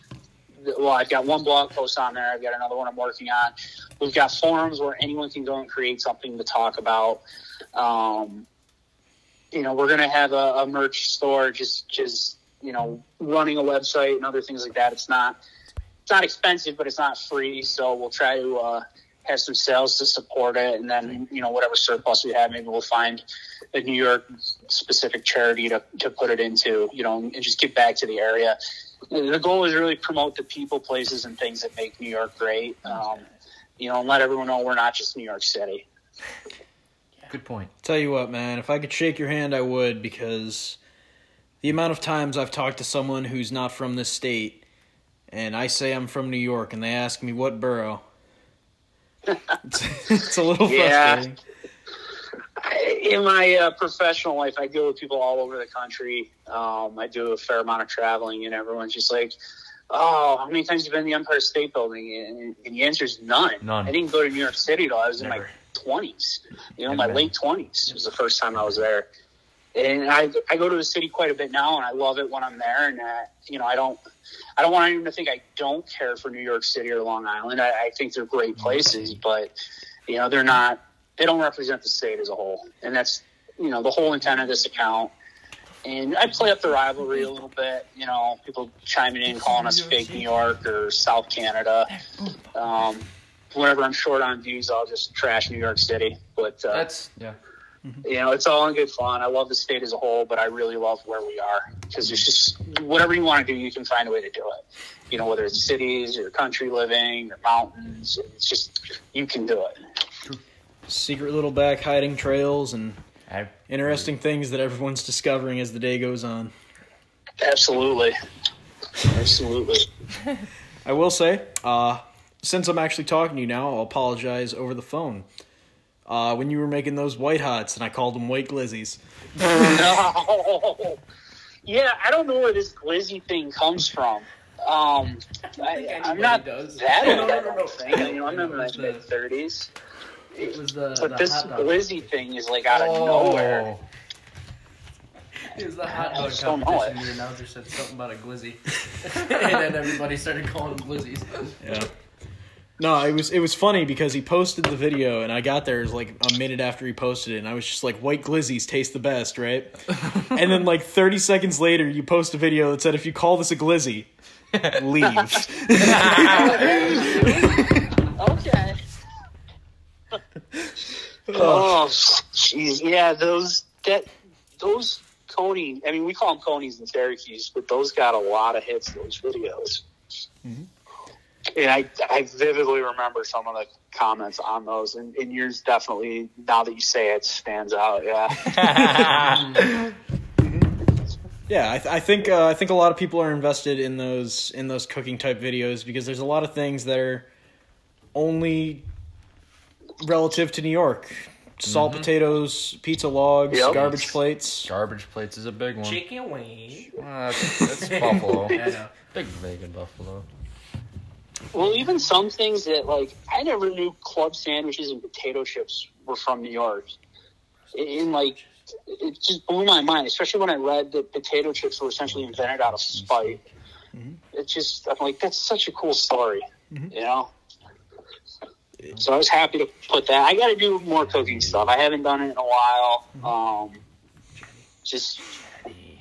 D: Well, I've got one blog post on there. I've got another one I'm working on. We've got forums where anyone can go and create something to talk about. Um, you know, we're going to have a, a merch store, just, just, you know, running a website and other things like that. It's not, it's not expensive, but it's not free. So we'll try to, uh, have some sales to support it. And then, you know, whatever surplus we have, maybe we'll find a New York specific charity to, to put it into, you know, and just get back to the area. The goal is really promote the people, places, and things that make New York great. Um, you know, and let everyone know we're not just New York City.
C: good point.
A: tell you what, man. If I could shake your hand, I would because the amount of times I've talked to someone who's not from this state, and I say I'm from New York, and they ask me what borough. it's, it's a little
D: Yeah.
A: frustrating.
D: I- In my uh, professional life, I deal with people all over the country. Um, I do a fair amount of traveling, and everyone's just like, "Oh, how many times have you been to the Empire State Building?" And, and the answer is none.
C: None.
D: I didn't go to New York City till I was in my twenties. You know,
C: Never
D: my late twenties was the first time I was there. And I I go to the city quite a bit now, and I love it when I'm there. And uh, you know, I don't I don't want anyone to think I don't care for New York City or Long Island. I, I think they're great places, but you know, they're not. They don't represent the state as a whole, and that's you know the whole intent of this account. And I play up the rivalry a little bit. You know, people chiming in, calling us fake New York or South Canada. Um, whenever I'm short on views, I'll just trash New York City. But uh,
C: That's yeah.
D: you know, it's all in good fun. I love the state as a whole, but I really love where we are because there's just whatever you want to do, you can find a way to do it. You know, whether it's cities or country living or mountains, it's just you can do it.
A: Secret little back hiding trails and
C: I,
A: interesting things that everyone's discovering as the day goes on.
D: Absolutely, absolutely.
A: I will say, uh, since I'm actually talking to you now, I'll apologize over the phone. Uh, when you were making those white hots and I called them white glizzies.
D: no. Yeah, I don't know where this glizzy thing comes from. Um, I, I'm not
F: does.
D: that old.
F: no,
D: I
F: no, no.
D: don't think. You know, I'm in my mid thirties.
F: It was the,
D: But
F: the
D: this
F: hot dog.
D: glizzy thing is like out of
C: Oh.
D: nowhere.
F: It was the hot
D: I
F: dog
D: just don't
F: competition.
D: it.
F: The announcer said something about a glizzy, and then everybody started calling them glizzies.
A: Yeah. No, it was it was funny because he posted the video and I got there it was like a minute after he posted it and I was just like white glizzies taste the best, right? and then like 30 seconds later you post a video that said if you call this a glizzy, leave.
D: Okay. oh, jeez, yeah, those that those Coney. I mean, we call them Conies in Syracuse, but those got a lot of hits. Those videos. And I, I vividly remember some of the comments on those, and, and yours definitely. Now that you say it, stands out. Yeah.
A: Yeah, I, th- I think uh, I think a lot of people are invested in those in those cooking type videos because there's a lot of things that are only relative to New York. Salt mm-hmm. potatoes, pizza logs,
D: Yep.
A: garbage plates.
C: Garbage plates is a big one.
F: Chicken wing.
C: Uh, that's, that's Buffalo.
F: I know.
C: Big vegan Buffalo.
D: Well, even some things that like I never knew club sandwiches and potato chips were from New York. In like, it just blew my mind, especially when I read that potato chips were essentially invented out of spite. Mm-hmm. It just I'm like that's such a cool story, mm-hmm. you know. So I was happy to put that. I got to do more cooking stuff. I haven't done it in a while. Um, just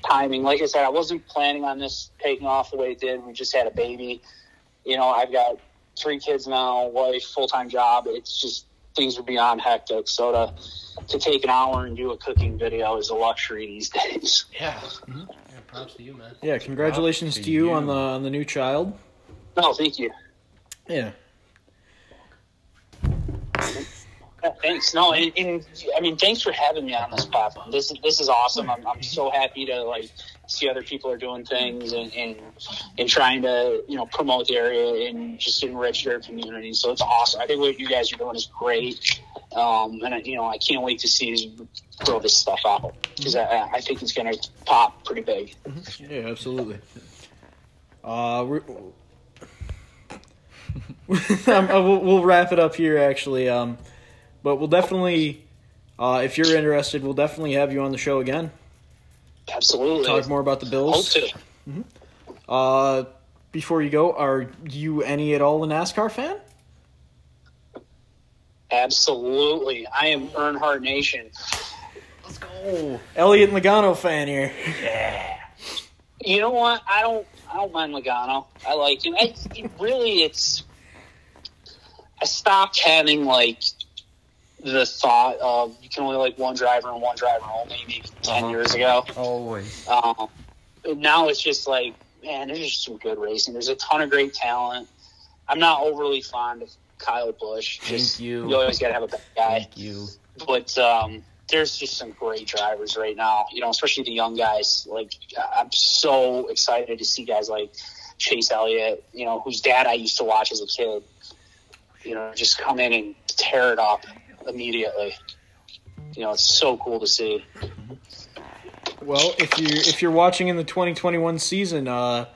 D: timing. Like I said, I wasn't planning on this taking off the way it did. We just had a baby you know, I've got three kids now, wife, full time job. It's just things are beyond hectic. So to to take an hour and do a cooking video is a luxury these days.
C: Yeah.
F: Yeah, props to you, man.
A: Yeah, congratulations
C: Wow,
A: to you,
C: to
A: on the on the new child.
D: No, thank you.
A: Yeah.
D: Thanks. No, and, and I mean, thanks for having me on this platform. This is this is awesome. I'm I'm so happy to like see other people are doing things and and, and trying to you know promote the area and just enrich their community. So it's awesome. I think what you guys are doing is great. Um, and I, you know, I can't wait to see grow this stuff out because I, I think it's going to pop pretty big.
A: Yeah, absolutely. Uh, we're, we'll, we'll wrap it up here, actually. Um, but we'll definitely, uh, if you're interested, we'll definitely have you on the show again.
D: Absolutely.
A: Talk more about the
D: Hope
A: Bills.
D: to.
A: Uh, before you go, are you any at all a NASCAR fan?
D: Absolutely. I am Earnhardt Nation.
A: Let's go, Elliott Logano fan here. Yeah.
D: You know what? I don't. I don't mind Logano. I like him. I, it really, it's. I stopped having like the thought of you can only like one driver and one driver only maybe 10
C: Uh-huh.
D: years ago.
C: Always.
D: Um, now it's just like, man, there's just some good racing. There's a ton of great talent. I'm not overly fond of Kyle Busch.
C: Thank
D: Just,
C: you.
D: You always got to have a bad guy
C: Thank you.
D: but um, there's just some great drivers right now. You know, especially the young guys. Like I'm so excited to see guys like Chase Elliott. You know, whose dad I used to watch as a kid. You know, just come in and tear it up immediately. You know, it's so cool to see.
A: Well, if you if you're watching in the 2021 season, uh,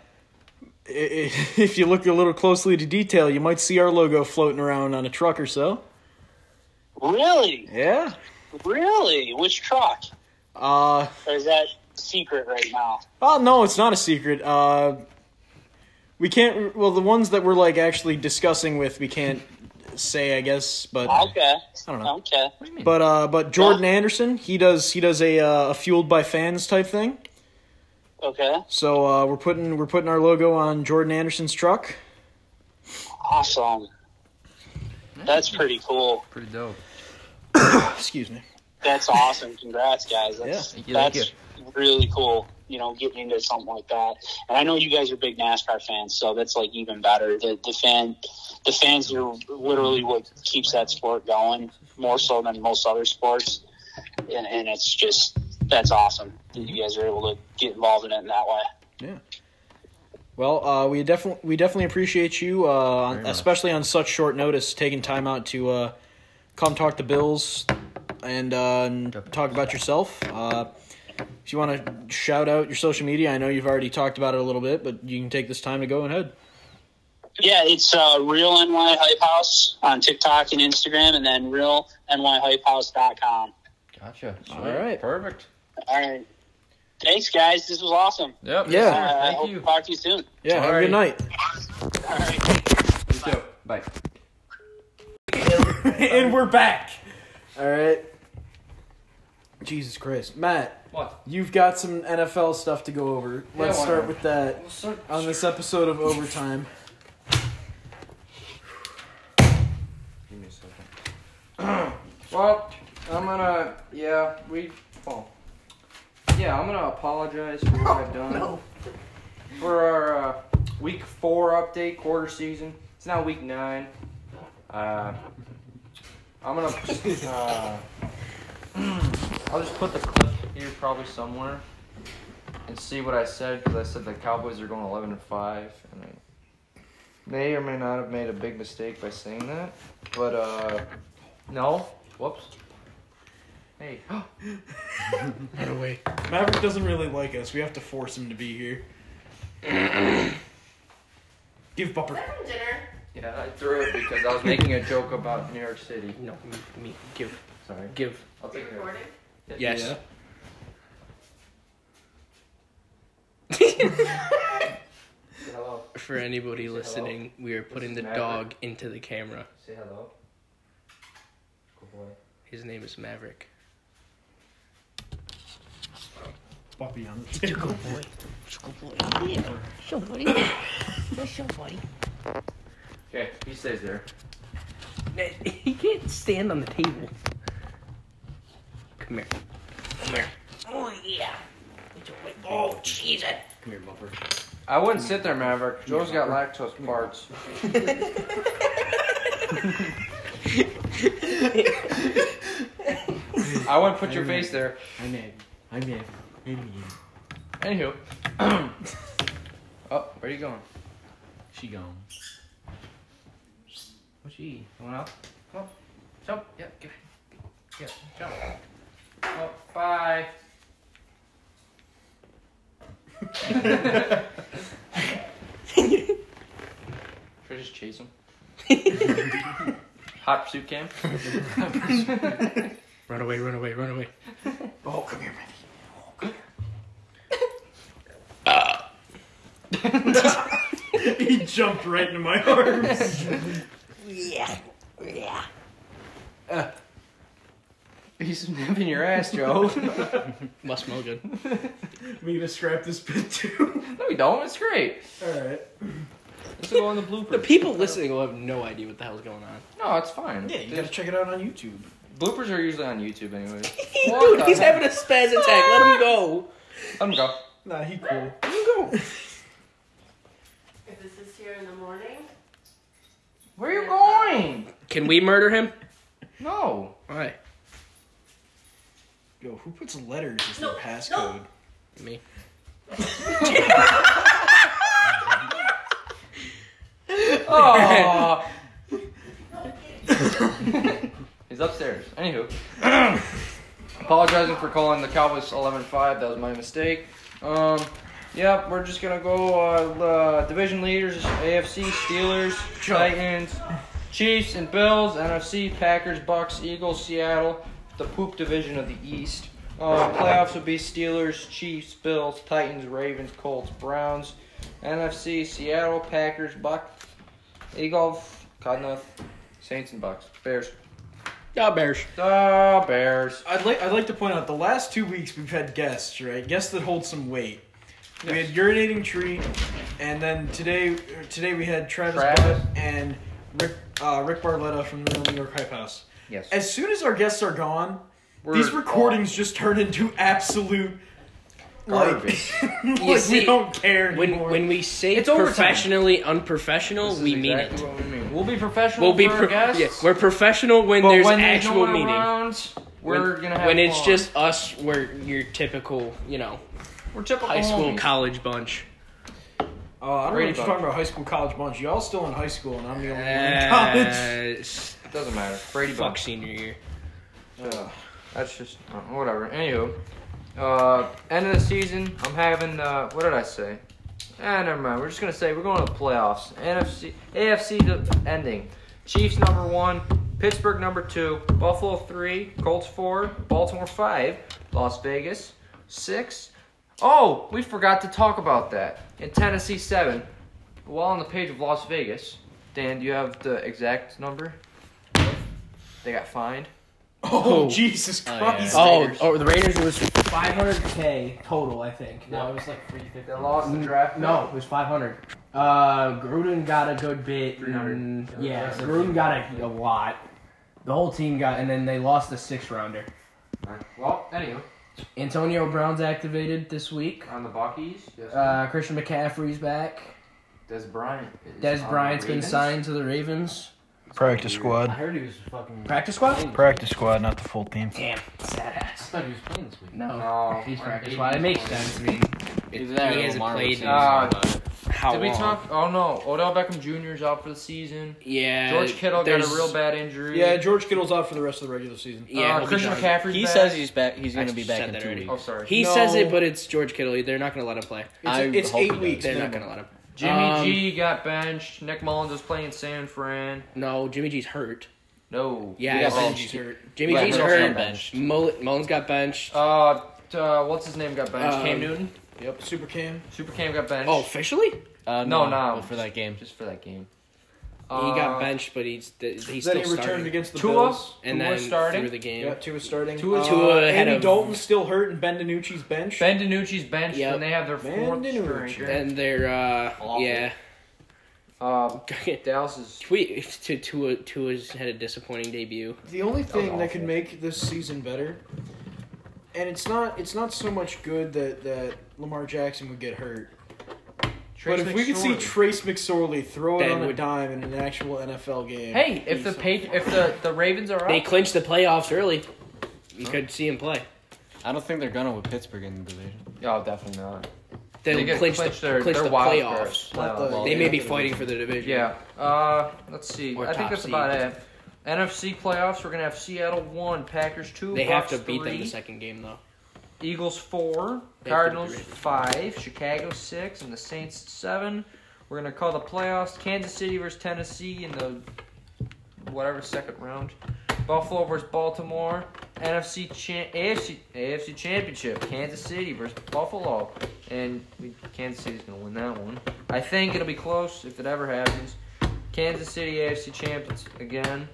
A: if you look a little closely to detail, you might see our logo floating around on a truck or so.
D: Really,
A: Yeah.
D: really, which truck?
A: Uh,
D: Or is that secret right now?
A: oh no, it's not a secret. Uh, we can't. Well, the ones that we're like actually discussing with, we can't say, I guess. But
D: Okay,
A: I don't know.
D: okay.
C: What do you mean?
A: But uh, but Jordan Anderson, he does he does a uh, a fueled by fans type thing.
D: Okay,
A: So uh, we're putting we're putting our logo on Jordan Anderson's truck.
D: awesome. That's pretty cool.
C: Pretty dope.
A: Excuse me.
D: That's awesome. Congrats, guys. That's,
C: Thank you, thank
D: that's really cool. You know, getting into something like that. And I know you guys are big NASCAR fans, so that's like even better. The the fan, the fans are literally what keeps that sport going more so than most other sports. And, and it's just that's awesome that you guys are able to get involved in it in that way. Yeah.
A: Well, uh, we definitely we definitely appreciate you, uh, on,
C: Very much.
A: especially on such short notice, taking time out to uh, come talk the Bills and, uh, and talk about yourself. Uh, if you want to shout out your social media, I know you've already talked about it a little bit, but you can take this time to go ahead.
D: Yeah, it's uh, Real NY Hype House on TikTok and Instagram, and then realnyhypehouse.com.
C: Gotcha.
A: All
C: Sweet.
A: All right.
C: Perfect.
D: All right. Thanks, guys. This was awesome.
C: Yep.
A: Yeah.
D: Uh,
C: sir.
D: I hope
C: you.
D: to talk to you soon.
A: Yeah, have a good night.
D: All right.
C: You too. Bye.
A: and we're back. All right. Jesus Christ, Matt,
C: What?
A: you've got some NFL stuff to go over. Let's
C: why
A: start with that on this episode of Overtime.
C: well, I'm gonna. Yeah, we. Well. Yeah, I'm gonna apologize for what I've done. For our uh, week four update, quarter season. It's now week nine. Uh, I'm gonna. Uh, I'll just put the clip here probably somewhere and see what I said because I said the Cowboys are going 11 and five, and I may or may not have made a big mistake by saying that. But uh, no. Whoops. Hey.
E: Run away.
A: Maverick doesn't really like us. We have to force him to be here. Give Bupper.
G: from dinner?
C: yeah, I threw it because I was making a joke about New York City.
E: No, me, me give,
C: Sorry.
E: give.
C: I'll take it.
G: Recording?
E: Yes.
A: Yeah.
C: Hello.
E: For anybody
C: hello.
E: listening, we are putting the
C: Maverick.
E: dog into the camera.
C: Say hello. Good boy.
E: His name is Maverick.
A: Puppy on the table.
E: It's a good boy. It's a good boy. Yeah.
G: Show buddy. Show buddy.
C: Okay, he stays there.
E: He can't stand on the table. Come here. Come here.
G: Oh yeah. Oh Jesus.
E: Come here, Bumper.
C: I wouldn't sit there, Maverick. Joe's got lactose parts. I wouldn't put your face there.
A: I'm in. I'm in. I'm in.
C: Anywho. oh, where are you going?
A: She gone.
C: What's she? Going up? Come on. Jump. Yeah, get Yeah, jump. Oh, bye. Should I just chase him? Hot pursuit cam?
E: Run away, run away, run away.
A: Oh, come here, Manny. Oh, he jumped right into my arms.
G: Yeah. Yeah.
C: Uh, he's nipping your ass, Joe.
E: Must smell good.
A: Me to scrap this bit too.
C: no, we don't. It's great.
A: All right.
C: This will go in the
E: The people listening will have no idea what the hell's going on.
C: No, it's fine.
A: Yeah, you gotta check it out on YouTube.
C: Bloopers are usually on YouTube anyway.
E: Dude, he's having a spaz attack. Let him go.
C: Let him go.
A: Nah, he cool.
E: Let him go.
G: If this is here in the morning,
C: Where are you going?
E: Can we murder him?
C: No.
E: Why?
A: Yo, who puts letters as
G: No,
A: their passcode?
E: Me.
C: Oh. He's upstairs. Anywho. Apologizing for calling the Cowboys 11-5. That was my mistake. Um, yeah, we're just gonna go uh, uh, division leaders: AFC, Steelers, Titans, Chiefs, and Bills. NFC: Packers, Bucks, Eagles, Seattle. The poop division of the East. Uh, playoffs would be Steelers, Chiefs, Bills, Titans, Ravens, Colts, Browns. NFC: Seattle, Packers, Bucks, Eagles, Cardinals, Saints, and Bucks. Bears.
E: Yeah, Bears.
C: The Bears.
A: I'd like I'd like to point out the last two weeks we've had guests, right? Guests that hold some weight. We had urinating tree, and then today today we had Travis,
C: Travis.
A: Butt and Rick uh, Rick Barletta from the New York Hype House.
C: Yes.
A: As soon as our guests are gone,
C: We're
A: these recordings just turn into absolute like,
C: Garbage.
A: like
E: You see,
A: we don't care
E: When
A: anymore.
E: when when we say
C: It's overtime.
E: professionally unprofessional,
C: This is
E: we mean
C: exactly
E: it.
C: What we mean. We'll be professional
E: We'll be
C: for
E: pro-
C: guests.
E: yeah, we're professional when
C: but
E: there's
C: when
E: actual
C: no one
E: meaning.
C: around, we're
E: when,
C: gonna have
E: when it's
C: fun.
E: just us, we're your typical, you know,
C: we're typical
E: high school,
C: homies.
E: college bunch.
A: Oh, I don't know
C: Brady
A: what you're talking about high school, college bunch. Y'all still in high school, and I'm the only one in college.
E: Uh,
C: It doesn't matter. Brady
E: fuck
C: Bunch.
E: senior year.
A: Ugh.
C: That's just uh, whatever. Anywho, uh, end of the season. I'm having uh, what did I say? Ah, never mind. We're just gonna say we're going to the playoffs. NFC, AFC to ending. Chiefs number one, Pittsburgh number two, Buffalo three, Colts four, Baltimore five, Las Vegas six. Oh, we forgot to talk about that. In Tennessee seven. While on the page of Las Vegas, Dan, do you have the exact number? They got fined.
A: Oh, Jesus
H: Oh,
A: Christ!
H: yeah.
E: Oh,
A: Raiders.
E: oh, the Raiders was 500k total, I think.
H: No, it was like 350.
C: They lost the draft.
E: No, it was 500. Uh, Gruden got a good bit.
C: 300.
E: and- Yeah, Gruden got a, a lot. The whole team got, and then they lost the six rounder.
C: Well, anyway,
E: Antonio Brown's activated this week.
C: on the Buckies, yes.
E: Uh, Christian McCaffrey's back.
C: Dez Bryant. is
E: Dez
C: on the
E: Bryant's been
C: Ravens.
E: signed to the Ravens.
A: Practice
H: I
A: squad.
H: heard he was fucking.
E: Practice squad?
A: Practice squad, not the full team.
E: Damn, sad
H: I
E: ass.
H: thought he was playing this week.
E: No,
C: No.
E: he's
C: or
E: practice squad. It makes sense. I mean,
H: Either
E: it, he hasn't
H: Lamar
E: played.
H: was
E: in
C: Uh,
H: about
E: how
C: Did we
E: long?
C: talk? Oh no, Odell Beckham Jr. is out for the season.
E: Yeah.
C: George Kittle got
E: there's-
C: a real bad injury.
A: Yeah, George Kittle's out for the rest of the regular season.
E: Yeah,
C: uh,
E: he'll be
C: Christian
E: done.
C: McCaffrey's
H: He
C: back.
H: says he's back. He's
E: I
H: gonna be
E: said
H: back in
E: that
H: two
E: already.
H: weeks.
C: Oh, sorry.
E: He
A: No.
E: says it, but it's George Kittle. They're not going to let him play.
A: It's,
H: I
A: it's
H: hope he
A: eight
H: does.
A: weeks.
E: They're not
A: minimum.
E: going to let him.
C: Jimmy
E: Um,
C: G got benched. Nick Mullens was playing San Fran.
E: No, Jimmy G's hurt.
C: No.
E: Yeah,
H: He got
E: Jimmy. G's hurt. Jimmy
H: Right,
E: G's hurt.
H: got benched.
E: Mull- Mullens got benched.
C: Uh, uh, what's his name got benched?
E: Um,
C: Cam Newton.
A: Yep, Super Cam.
C: Super Cam got benched.
E: Oh, officially?
H: Uh,
C: No,
H: no,
C: no.
H: for that game.
C: just for that game.
E: He got
C: Uh,
E: benched, but he's he's
A: Then
E: still
A: he returned
E: starting.
A: against the
C: Tua?
A: Bills.
E: and
C: Tua
E: then
C: starting?
E: through the game.
A: Yeah, Tua starting.
C: Tua-
A: uh,
E: Tua had
A: Andy
E: a-
A: Dalton's still hurt, and Ben DiNucci's bench.
C: Ben DiNucci's benched,
E: Yep.
C: and they have their fourth
A: DiNucci.
C: stringer.
E: And they're uh,
C: Awful.
E: yeah.
C: Uh, Dallas is.
E: Tweet to Tua Tua's had a disappointing debut.
A: The only thing
C: awful.
A: that could make this season better, and it's not it's not so much good that that Lamar Jackson would get hurt,
C: Trace
A: but if we could see
C: McSorley.
A: Trace McSorley throw it
E: Then
A: on a
E: would-
A: dime in an actual NFL game.
C: Hey, if the page, if the the Ravens are up,
E: They clinched the playoffs early. You could see him play.
H: I don't think they're gonna with Pittsburgh in the division.
C: oh, definitely not.
E: They,
C: They get
E: clinched,
C: clinched
E: the,
C: their-
E: clinched
C: their
E: the
C: wild
E: playoffs.
C: card.
A: Not the-
H: Well,
E: They
A: yeah,
E: may be fighting for the division.
C: Yeah. Uh, let's see.
E: Or
C: I think
E: top
C: that's
E: seed.
C: about it. NFC playoffs. We're gonna have Seattle one, Packers two.
E: They have
C: Bucks
E: to beat them
C: three,
E: the second game though.
C: Eagles four,
E: They have to
C: Cardinals five, Chicago six, and the Saints seven. We're gonna call the playoffs Kansas City versus Tennessee in the whatever second round. Buffalo versus Baltimore. NFC cha- AFC AFC Championship. Kansas City versus Buffalo, and we, Kansas City's gonna win that one. I think it'll be close if it ever happens. Kansas City AFC champions again.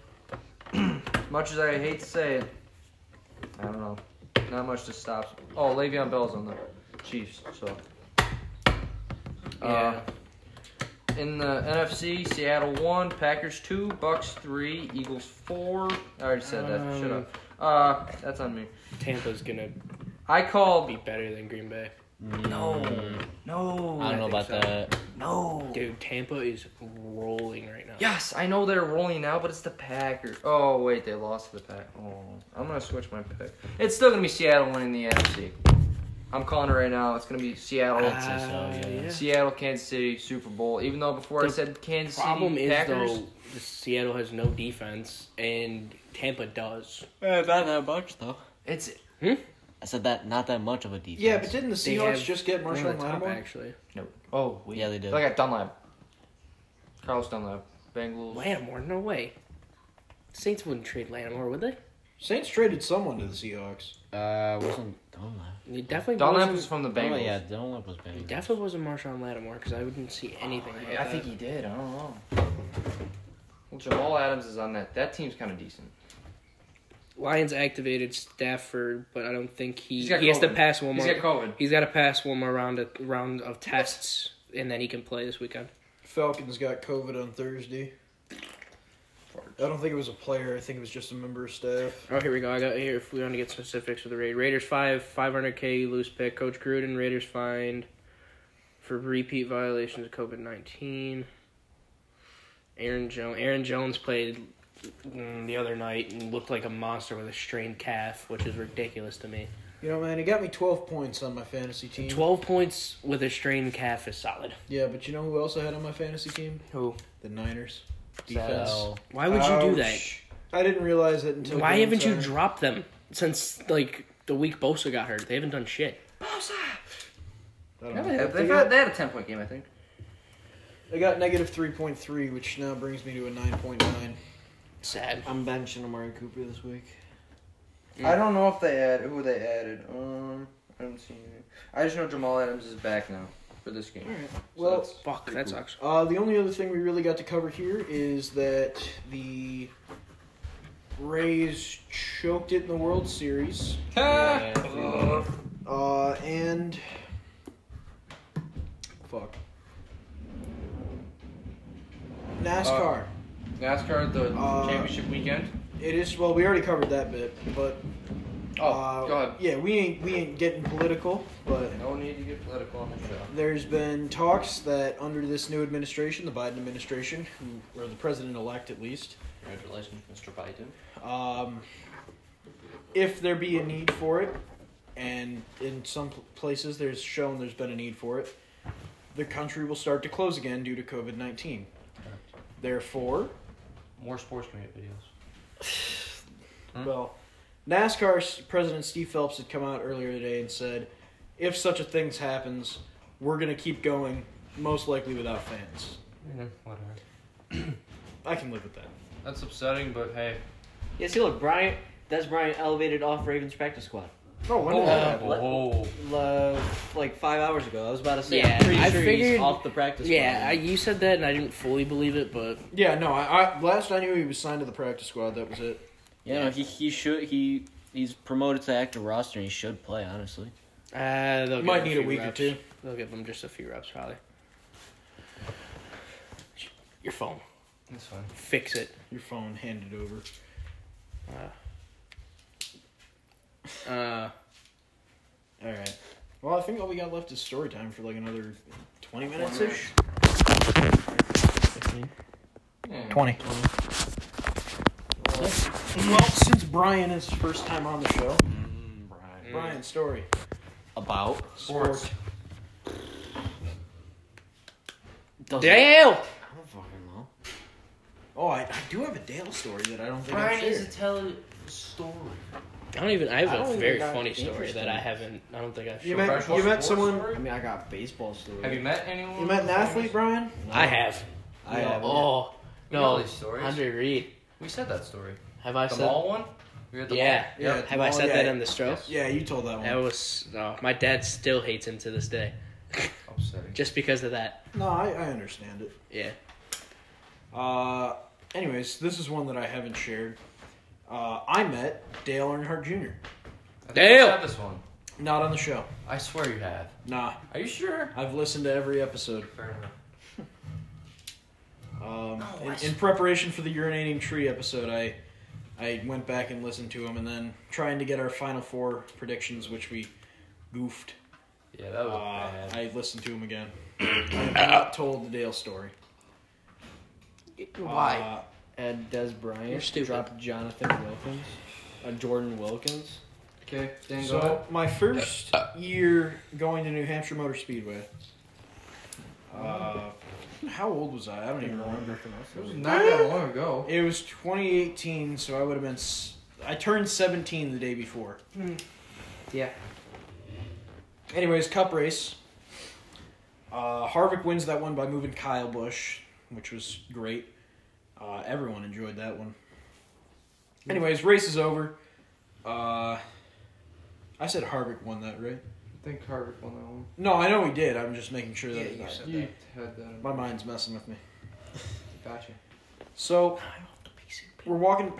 C: much as I hate to say it, I don't know. Not much to stop. Oh, Le'Veon Bell's on the Chiefs, so. Uh, in the NFC, Seattle one, Packers two, Bucks three, Eagles four. I already said that. Shut
E: Um,
C: up. Uh, that's on me.
E: Tampa's gonna
C: I call
E: be better than Green Bay.
C: No, no.
H: I don't know
E: think
H: about
E: so.
H: that.
C: No.
E: Dude, Tampa is rolling right now.
C: Yes, I know they're rolling now, but it's the Packers. Oh wait, they lost to the Pack. Oh, I'm gonna switch my pick. It's still gonna be Seattle winning the NFC. I'm calling it right now. It's gonna be Seattle.
H: I'd so,
E: Uh,
H: yeah.
C: Seattle, Kansas City, Super Bowl. Even though before I said Kansas
E: Problem
C: City,
E: is
C: Packers.
E: though, the Seattle has no defense and Tampa does.
H: Eh, not that much though.
C: It's
H: I said that not that much of a defense.
A: Yeah, but didn't the
E: They
A: Seahawks
E: have
A: just get
E: One
A: Marshon
E: of the top,
A: Lattimore?
E: actually. Nope.
C: Oh wait.
H: Yeah, they did.
C: Look at Dunlap. Carlos Dunlap, Bengals.
E: Lattimore, no way. Saints wouldn't trade Lattimore, would they?
A: Saints traded someone to the Seahawks.
H: Uh, wasn't Dunlap?
E: He definitely
C: Dunlap
E: wasn't.
C: was from the Bengals.
H: Oh, yeah, Dunlap was
E: he
H: Bengals.
E: definitely wasn't Marshon Lattimore because I wouldn't see anything. about
C: I think he did. I don't know. Well, Jamal Adams is on that. That team's kind of decent.
E: Lions activated Stafford, but I don't think he
C: He's
E: has to pass one
C: He's
E: more.
C: got COVID.
E: He's got to pass one more round of round of tests, and then he can play this weekend.
A: Falcons got COVID on Thursday. I don't think it was a player. I think it was just a member of staff.
E: Oh, here we go. I got here. If we want to get specifics for the Raid, Raiders five, five hundred k loose pick. Coach Gruden, Raiders fined for repeat violations of COVID nineteen. Aaron Jones. Aaron Jones played Mm, the other night and looked like a monster with a strained calf, which is ridiculous to me.
A: You know, man, he got me 12 points on my fantasy team.
E: Twelve points with a strained calf is solid.
A: Yeah, but you know who else I had on my fantasy team?
E: Who?
A: The Niners. Defense.
H: So,
E: Why would you do that?
A: I didn't realize it until.
E: Why haven't you dropped them since like the week Bosa got hurt? They haven't done shit.
A: I don't
C: Yeah, they, had,
A: They
C: they,
A: got-
C: had, they had a 10 point game, I think.
A: They got negative 3.3, which now brings me to a 9.9.
E: Sad.
H: I'm benching Amari Cooper this week.
C: I don't know if they add who they added. Um, I don't see anything. I just know Jamal Adams is back now for this game.
A: Alright.
C: So
A: Well,
C: that's
E: Fuck, that
C: cool.
E: sucks.
A: Uh, the only other thing we really got to cover here is that the Rays choked it in the World Series.
C: Uh,
A: Uh, and. Fuck. NASCAR.
C: NASCAR the
A: Uh,
C: championship weekend.
A: it is, well, we already covered that bit, but.
C: Oh,
A: uh,
C: go ahead.
A: Yeah, we ain't, we ain't getting political, but.
C: No need to get political on the show.
A: There's been talks that under this new administration, the Biden administration, who, or the president elect at least,
C: Congratulations, Mr. Biden.
A: um, if there be a need for it, and in some places there's shown there's been a need for it, the country will start to close again due to COVID 19. Therefore,
C: More sports media videos. Hmm?
A: well, NASCAR's president Steve Phelps had come out earlier today and said, if such a thing happens, we're going to keep going, most likely without fans.
C: Yeah, whatever.
A: I can live with that.
C: That's upsetting, but hey.
H: Yeah, see, look, Bryant. that's Bryant elevated off Ravens practice squad.
A: Oh, when
E: did that
C: Oh,
H: Uh, like five hours ago. I was about to say.
E: Yeah,
H: I'm pretty
E: I
H: sure
E: figured-
H: he's off the practice squad.
E: Yeah, I, you said that, and I didn't fully believe it, but
A: Yeah, no. I, I last I knew he was signed to the practice squad. That was it.
H: yeah, no, he he should he he's promoted to active roster and he should play. Honestly.
E: uh, they'll
A: He might
E: him
A: need a
E: few
A: week or
E: reps.
A: two.
E: They'll give him just a few reps, probably. Your phone.
C: that's fine.
E: Fix it.
A: Your phone handed over.
E: Uh,
A: All right. Well, I think all we got left is story time for like another twenty minutes ish.
C: Yeah.
A: Twenty. Well, since Brian is first time on the show,
C: Mm, Brian.
A: Brian story.
H: About
C: Sports.
H: Doesn't-
E: Dale!
H: I don't fucking know.
A: Oh, I, I do have a Dale story that I don't think
C: Brian
A: I've
C: needs
A: shared.
C: to tell a story.
E: I don't even. I have
A: I
E: a very funny story that I haven't. I don't think I've.
A: You
E: shared.
A: met
C: Professional
A: you met someone.
C: story?
H: I mean, I got baseball story.
C: Have you met anyone?
A: You met an athlete, Brian?
E: I have.
H: I have.
E: Oh
C: We know
E: no,
C: these stories.
E: Andre Reed.
C: We said that story.
E: Have I
C: The
E: said?
C: mall one? We the
E: Yeah.
C: mall?
A: Yeah.
E: Have I
A: Oh,
E: said
A: yeah.
E: that in the stroke?
A: Yeah, you told that one.
E: That was no. My dad still hates him to this day,
C: Upsetting.
E: just because of that.
A: No, I, I understand it.
E: Yeah.
A: Uh, anyways, this is one that I haven't shared. Uh, I met Dale Earnhardt Jr.
C: I think
E: Dale!
C: I said this one.
A: Not on the show.
C: I swear you have.
A: Nah,
C: Are you sure?
A: I've listened to every episode.
C: Fair enough.
A: Um,
C: Oh,
A: in,
C: I
A: in preparation for the urinating tree episode, I I went back and listened to them, and then trying to get our final four predictions, which we goofed.
C: Yeah, that was
A: Uh,
C: bad.
A: I listened to them again. I have not told the Dale story.
E: Why?
A: Uh,
H: Ed Dez Bryant
E: You're
H: dropped Jonathan Wilkins, uh, Jordan Wilkins.
C: okay, Dan, go
A: So
C: ahead.
A: my first year going to New Hampshire Motor Speedway. Uh, how old was I? I don't even remember.
C: It was not that long ago.
A: It was 2018, so I would have been. s- I turned 17 the day before.
E: Yeah.
A: Anyways, cup race. Uh, Harvick wins that one by moving Kyle Busch, which was great. Uh, everyone enjoyed that one. Anyways, race is over. Uh, I said Harvick won that, right?
C: I think Harvick won that one.
A: No, I know he did. I'm just making sure that
E: Yeah, you said
C: You had that. in-
A: my mind's messing with me.
C: Gotcha.
A: So we're walking.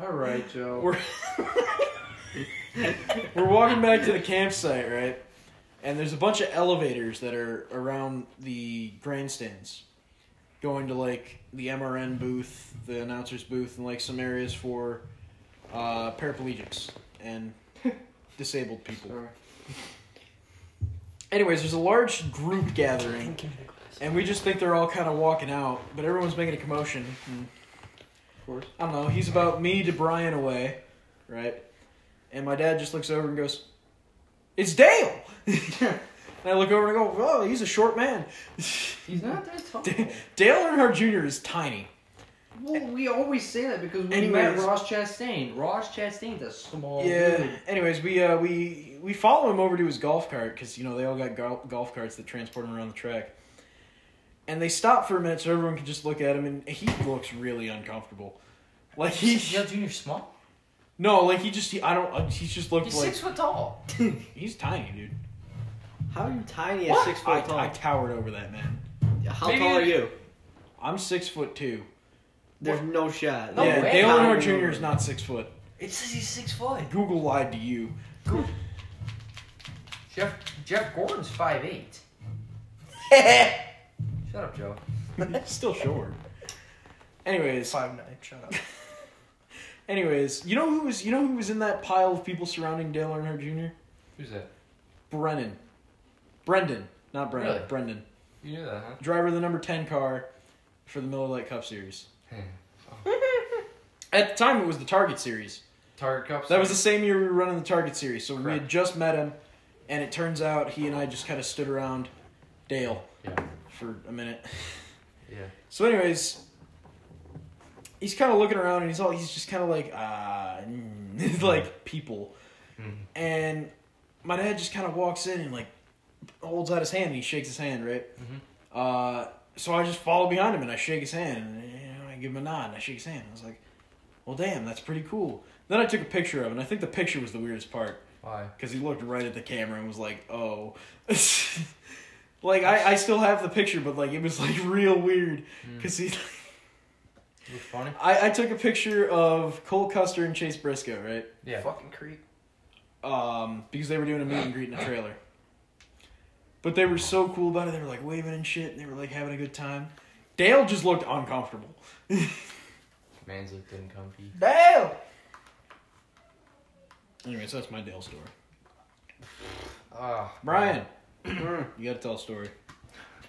C: All right, Joe.
A: We're we're walking back to the campsite, right? And there's a bunch of elevators that are around the grandstands, going to like the MRN booth, the announcers booth, and like some areas for uh, paraplegics and disabled people. Anyways, there's a large group gathering, and we just think they're all kind of walking out, but everyone's making a commotion. And
C: Of course.
A: I don't know. He's about me to Brian away, right? And my dad just looks over and goes, "It's Dale." and I look over and I go, "Oh, he's a short man."
C: He's not that tall.
A: Dale Earnhardt Jr. is tiny.
C: Well, we always say that because we
A: Anyways.
C: met Ross Chastain. Ross Chastain's a small
A: Yeah.
C: dude.
A: Anyways, we uh, we we follow him over to his golf cart because you know they all got gol- golf carts that transport him around the track. And they stop for a minute so everyone can just look at him, and he looks really uncomfortable. Like he,
C: Dale Jr. small.
A: no, like he just he, I don't. uh, He's just looked
C: He's
A: like
C: six foot tall.
A: he's tiny, dude.
H: How are you tiny at
C: What?
H: six
A: I,
H: foot tall?
A: I towered over that man.
H: How
C: Maybe-
H: tall are you?
A: I'm six foot two.
H: There's no shot.
C: No
A: yeah,
C: way.
A: Dale
H: How
A: Earnhardt Jr. is not six foot.
C: It says he's six foot.
A: Google lied to you.
C: Jeff Jeff Gordon's five eight. Shut up, Joe.
A: Still short. Anyways,
E: Five nine. Shut up.
A: anyways, you know who was you know who was in that pile of people surrounding Dale Earnhardt Jr.
C: Who's that?
A: Brennan. Brendan, not Brendan.
C: Really?
A: Brendan,
C: You knew that, huh?
A: driver of the number ten car for the Miller Lite Cup Series.
C: Hmm.
A: At the time, it was the Target Series.
C: Target Cup.
A: That was the same year we were running the Target Series. So we had just met him, and it turns out he and I just kind of stood around Dale
C: Yeah.
A: for a minute.
C: Yeah.
A: So, anyways, he's kind of looking around and he's all he's just kind of like ah, mm, like people,
C: Mhm.
A: and my dad just kind of walks in and like holds out his hand and he shakes his hand, right?
C: Mhm.
A: Uh, so I just follow behind him and I shake his hand and you know, I give him a nod and I shake his hand. I was like, well, damn, that's pretty cool. Then I took a picture of him and I think the picture was the weirdest part
C: Why?
A: because he looked right at the camera and was like, "Oh." Like I, I still have the picture, but like it was like real weird because he.
C: It funny.
A: I, I took a picture of Cole Custer and Chase Briscoe, right?
C: Yeah.
E: Fucking creep.
A: Um, because they were doing a meet and greet in a trailer. But they were so cool about it. They were like waving and shit. And they were like having a good time. Dale just looked uncomfortable.
C: Man's looked uncomfy.
E: Dale.
A: Anyways, that's my Dale story.
C: Ah,
A: Brian, you gotta tell a story.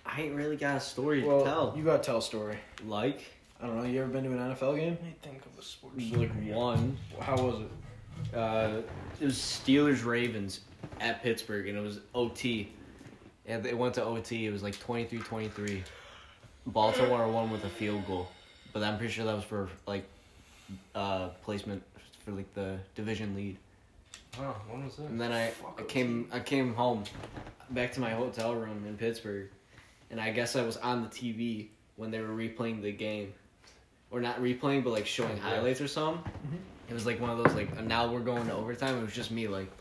H: I ain't really got a story
A: Well,
H: to tell.
A: you gotta tell a story.
H: Like,
A: I don't know. You ever been to an NFL game?
E: I think of a sports.
H: like one.
A: How was it?
H: Uh, it was Steelers Ravens at Pittsburgh, and it was OT. And it went to OT. It was like 23-23. Baltimore won with a field goal, but I'm pretty sure that was for like uh, placement for like the division lead.
C: Oh, when was
H: And then I, I came I came home back to my hotel room in Pittsburgh, and I guess I was on the TV when they were replaying the game, or not replaying, but like showing highlights or something. It was like one of those like now we're going to overtime. It was just me like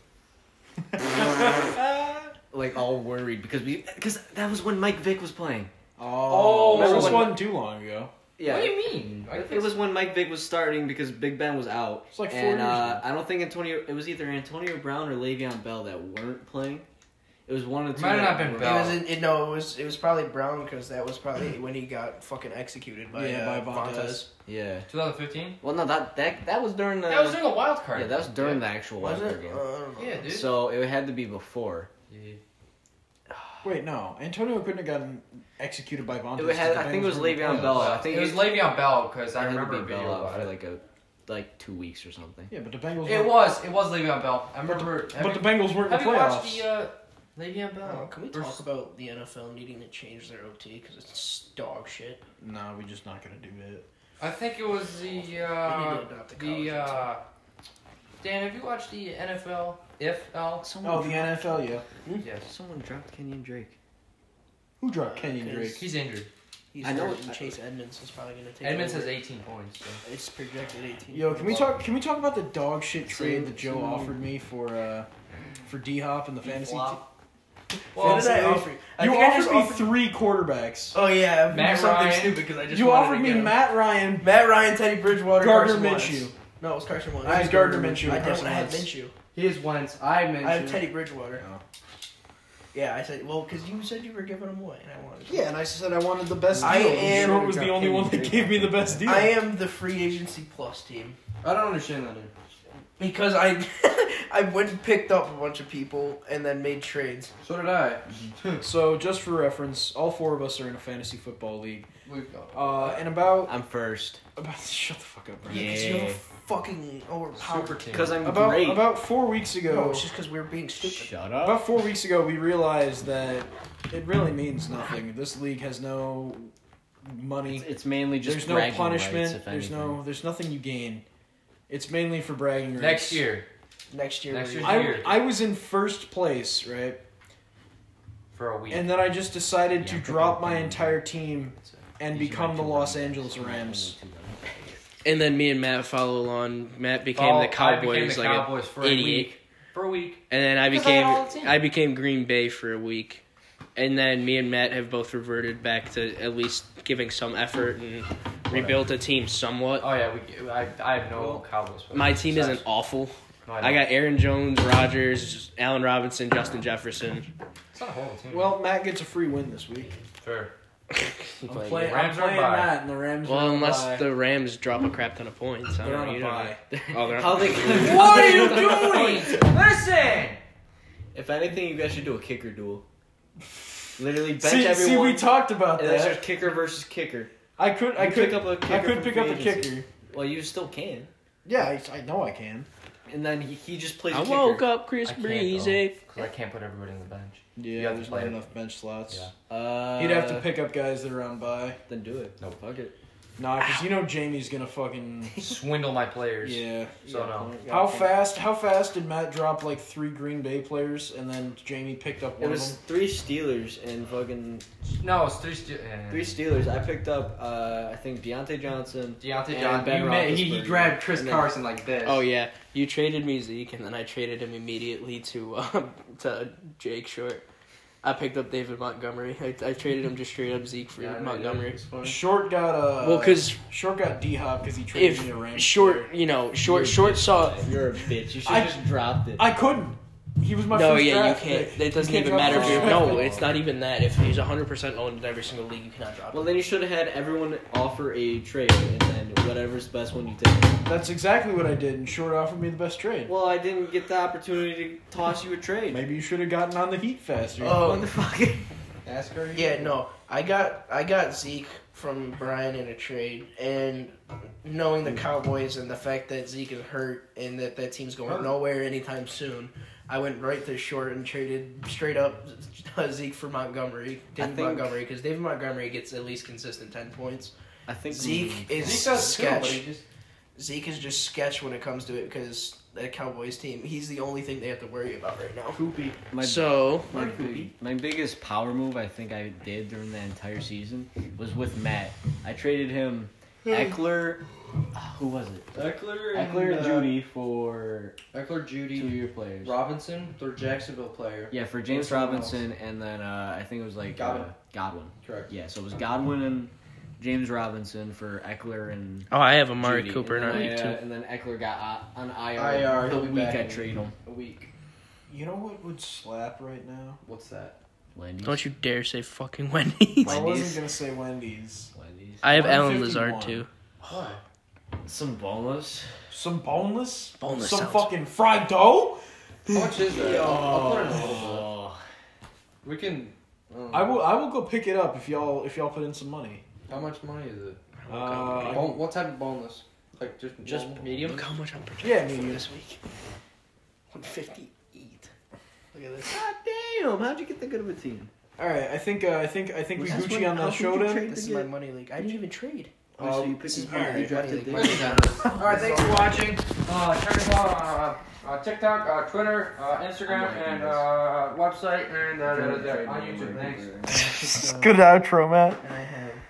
H: like all worried because we because that was when Mike Vick was playing.
A: Oh,
C: Remember
A: this
C: when-
A: was one too long ago.
H: Yeah.
C: What do you mean? I
H: It was when Mike Vick was starting because Big Ben was out.
A: It's like four
H: and
A: years
H: uh,
A: ago.
H: I don't think Antonio. It was either Antonio Brown or Le'Veon Bell that weren't playing. It was one of the two.
C: Might have
H: that
C: not been
H: were-
E: It
C: Bell.
E: was in, it, no, it was it was probably Brown because that was probably when he got fucking executed by
A: Yeah,
E: uh,
A: by Vontaze.
E: Vontaze.
H: Yeah.
C: 2015.
H: Well, no, that that that was during the.
C: That was during the wild card.
H: yeah, that was during the actual
E: Was
H: wild
E: it?
H: card
E: Uh,
H: game.
E: I don't know.
C: Yeah, dude.
H: So it had to be before.
C: Yeah.
A: Wait, no. Antonio couldn't have gotten executed by Vontaze.
H: It had,
A: 'cause
H: I think it was
A: Bengals were in
H: Le'Veon. Bell. I think
C: it was Le'Veon Bell because I
H: it had to
C: remember a
H: be
C: video
H: Bell out
C: about
H: for like a like two weeks or something.
A: Yeah, but the Bengals.
C: It was. It was Le'Veon Bell. I remember. have
A: But the Bengals weren't in
C: have
A: the
C: you
A: playoffs.
C: watched the uh, Le'Veon Bell?
E: can we
C: versus-
E: talk about the NFL needing to change their OT because it's dog shit?
A: No, we're just not gonna do it.
C: I think it was the
E: They need
C: uh,
E: to adopt the
C: the uh, Dan. Have you watched the NFL? If
H: Someone
A: Oh, the
H: dropped,
A: NFL, yeah.
C: Yes.
H: someone dropped Kenyon Drake.
A: Who dropped
E: Uh,
A: Kenyon
E: cause-
A: Drake?
C: He's injured.
E: He's
H: I know
E: hurt,
H: it-
E: and Chase Edmonds is probably going to take
C: Edmonds
E: over.
C: has 18 points. So.
E: It's projected 18.
A: Yo, can we talk? Can we talk about the dog shit trade that Joe offered me for uh for D Hop and the fantasy? team?
E: What did I
A: Fantasy-
E: offer you? I
A: you
E: think I
A: offered me
E: offered-
A: three quarterbacks.
E: Oh yeah,
C: Matt
E: something
C: Ryan.
E: stupid because I just
A: You
E: wanted
A: offered
E: to
A: me
E: get him.
A: Matt Ryan.
E: Matt Ryan, Teddy Bridgewater,
A: Gardner
E: Carson Wentz.
A: Minshew.
E: No, it was Carson Wentz.
A: I had Gardner Minshew
E: I
A: and
E: don't.
A: Carson
E: I had
A: Wentz.
E: Minshew.
F: He is Wentz. I mentioned.
E: I have Teddy Bridgewater.
A: Oh.
E: Yeah, I said well because you said you were giving him away, and I wanted. to.
A: Yeah, and I said I wanted the best deal.
E: I am-
A: Short was the only one that gave me the best deal.
E: I am the free agency plus team
F: I don't understand that. Dude.
E: Because I I went and picked up a bunch of people and then made trades.
F: So did I.
A: So, just for reference, all four of us are in a fantasy football league.
F: We've got.
A: Uh, and about
H: I'm first.
A: about shut the fuck up, Brian.
E: Because
H: Yeah.
E: you're fucking overpowered.
F: Super team.
H: Because I'm
A: About
H: great.
A: about four weeks ago,
E: No, it's just because we were being stupid.
H: Shut up.
A: About four weeks ago, we realized that it really means nothing. This league has no money.
H: It's, it's mainly just
A: there's no
H: bragging
A: punishment.
H: rights, if
A: there's
H: anything.
A: no. There's nothing you gain. It's mainly for bragging rights.
C: Next year
E: Next year.
C: Next year's
A: I,
C: year.
A: I was in first place, right?
C: for a week.
A: And then I just decided to drop my entire team and become the Los
C: runners.
A: Angeles
C: These are my
A: Rams.
C: only two runners.
E: And then me and Matt follow along. Matt became
C: Oh,
E: the Cowboys
C: I became the
E: like
C: Cowboys
E: an
C: for a week. For a week.
E: And then I
C: Because I had all the
E: became. I became Green Bay for a week. And then me and Matt have both reverted back to at least giving some effort and rebuilt a team somewhat.
C: Oh yeah, we. I, I have no Cowboys.
E: My team
C: sucks.
E: isn't awful.
C: No,
E: I
C: don't.
E: got Aaron Jones, Rodgers, Allen Robinson, Justin Jefferson.
C: It's not a horrible team.
A: Well, Matt gets a free win this week.
C: sure.
A: I'm
E: Playing-
A: playing,
C: Rams
A: I'm
C: are
A: playing
C: bye.
A: Matt, and the Rams.
E: Well,
A: on
E: unless
A: bye.
E: the Rams drop a crap ton of points. I
A: They're
E: don't
A: on a
E: You don't
A: bye.
E: know. Oh, they're
H: How
E: on
H: they?
C: What are you doing? Listen.
H: If anything, you guys should do a kicker duel. Literally bench
A: see,
H: everyone.
A: see, we talked about
H: and it's
A: that.
H: just kicker versus kicker.
A: I could, I
H: You
A: could
H: pick up a kicker
A: I could
H: from
A: pick up a
H: agency.
A: kicker.
H: Well, you still can.
A: Yeah, I, I know I can.
H: And then he, he just plays.
E: I
H: kicker.
E: woke up Chris
C: I can't
E: Breezy.
C: because I can't put everybody on the bench.
A: Yeah,
C: have to
A: there's
C: play
A: not
C: it.
A: enough bench slots.
C: Yeah.
H: Uh,
A: He'd have to pick up guys that are on by.
H: Then do it.
C: Nope.
H: Fuck it.
A: Nah, because you know Jamie's gonna fucking.
C: Swindle my players.
A: Yeah.
C: So no.
A: How fast? How fast did Matt drop like three Green Bay players, and then Jamie picked up
H: It
A: one
H: was
A: of them?
H: three Steelers and fucking
C: No, it's three. Stu- eh.
H: three Steelers. I picked up. Uh, I think Diontae Johnson. Diontae
C: Johnson.
H: Ben
C: You made- he, he grabbed Chris
H: then-
C: Carson like this.
E: Oh yeah, you traded me Zeke, and then I traded him immediately to um, to Jake Short. I picked up David Montgomery. I, I traded him just straight up Zeke for
C: Yeah,
E: Montgomery.
A: Short got uh
E: Well, because
A: Short got D Hop because he traded
E: if
A: me a
E: short,
A: player.
E: you know, short, short saw.
H: You're a bitch. You should
A: I-
H: have just dropped it.
A: I couldn't. He was my
E: No,
A: first
E: yeah, you can't.
A: pick.
E: It doesn't
A: can't
E: even matter if you're. No, it's not even that. If he's 100 percent owned in every single league, you cannot drop
H: well,
E: him.
H: then you should have had everyone offer a trade, and then whatever's the best one you take.
A: That's exactly what I did, and Short offered me the best trade.
H: Well, I didn't get the opportunity to toss you a trade.
A: Maybe you should have gotten on the Heat faster.
E: Oh.
H: What the fuck?
C: Ask her.
E: Yeah, no, I got I got Zeke from Brian in a trade, and knowing the hmm. Cowboys and the fact that Zeke is hurt and that that team's going
C: Hurt.
E: nowhere anytime soon, I went right to short and traded straight up Zeke for Montgomery, David
H: think-
E: Montgomery, because David Montgomery gets at least consistent ten points.
H: I think
E: Zeke is
C: Zeke does too, but
E: sketch.
C: just
E: Zeke is just sketch when it comes to it because that Cowboys team, he's the only thing they have to worry about right now.
H: Poopy. My,
E: So
H: my, big, my biggest power move I think I did during the entire season was with Matt. I traded him Ekeler. Who was it?
F: Ekeler
H: Ekeler and Jeudy for
F: Ekeler, Jeudy,
H: two-year players.
F: Robinson, their Jacksonville player.
H: Yeah, for James
F: someone
H: Robinson, and then uh, I think it was like
F: Godwin.
H: Uh, Godwin.
F: Correct.
H: Yeah, so it was Godwin and James Robinson for Ekeler and.
E: oh, I have Amari
H: Jeudy.
E: Cooper in
H: and
E: our
H: then,
E: league
H: uh,
E: too.
H: And then Ekeler got uh, on IR,
F: IR,
H: the
F: he'll be
H: week
F: back
H: I trade him.
F: A week.
A: You know what would slap right now?
F: What's that?
H: Wendy's.
E: Don't you dare say fucking Wendy's.
A: I wasn't gonna say Wendy's.
H: Wendy's.
E: I have Allen
A: 151.
E: Lazard too.
F: Why?
H: Some boneless.
A: Some boneless.
E: Boneless
A: Some
E: sounds-
A: fucking fried dough.
F: How much is that? I'll, I'll put in a little
H: Oh.
F: bit. We can. um,
A: I will. I will go pick it up if y'all if y'all put in some money.
F: How much money is it?
A: Uh,
F: Bone, what type of boneless? Like just
H: Just
F: normal? medium.
E: Look how much I'm projecting
A: Yeah,
E: for
A: medium.
E: this week. 158. Look at this.
H: God damn! How'd you get that good of a team?
A: all right. I think. Uh, I think. I think we Gucci on
H: how
A: the
H: could you
A: showdown.
E: This is my money league. I didn't even trade.
H: Oh, so you
A: Um,
H: picked
A: this
H: his
A: is
H: money
A: alright.
H: drafted this.
C: All right, thanks for watching. Uh, check us out on uh, uh, TikTok, uh, Twitter, uh, Instagram, and uh, website, and uh, on YouTube. Thanks.
A: Good outro, Matt.
E: And I have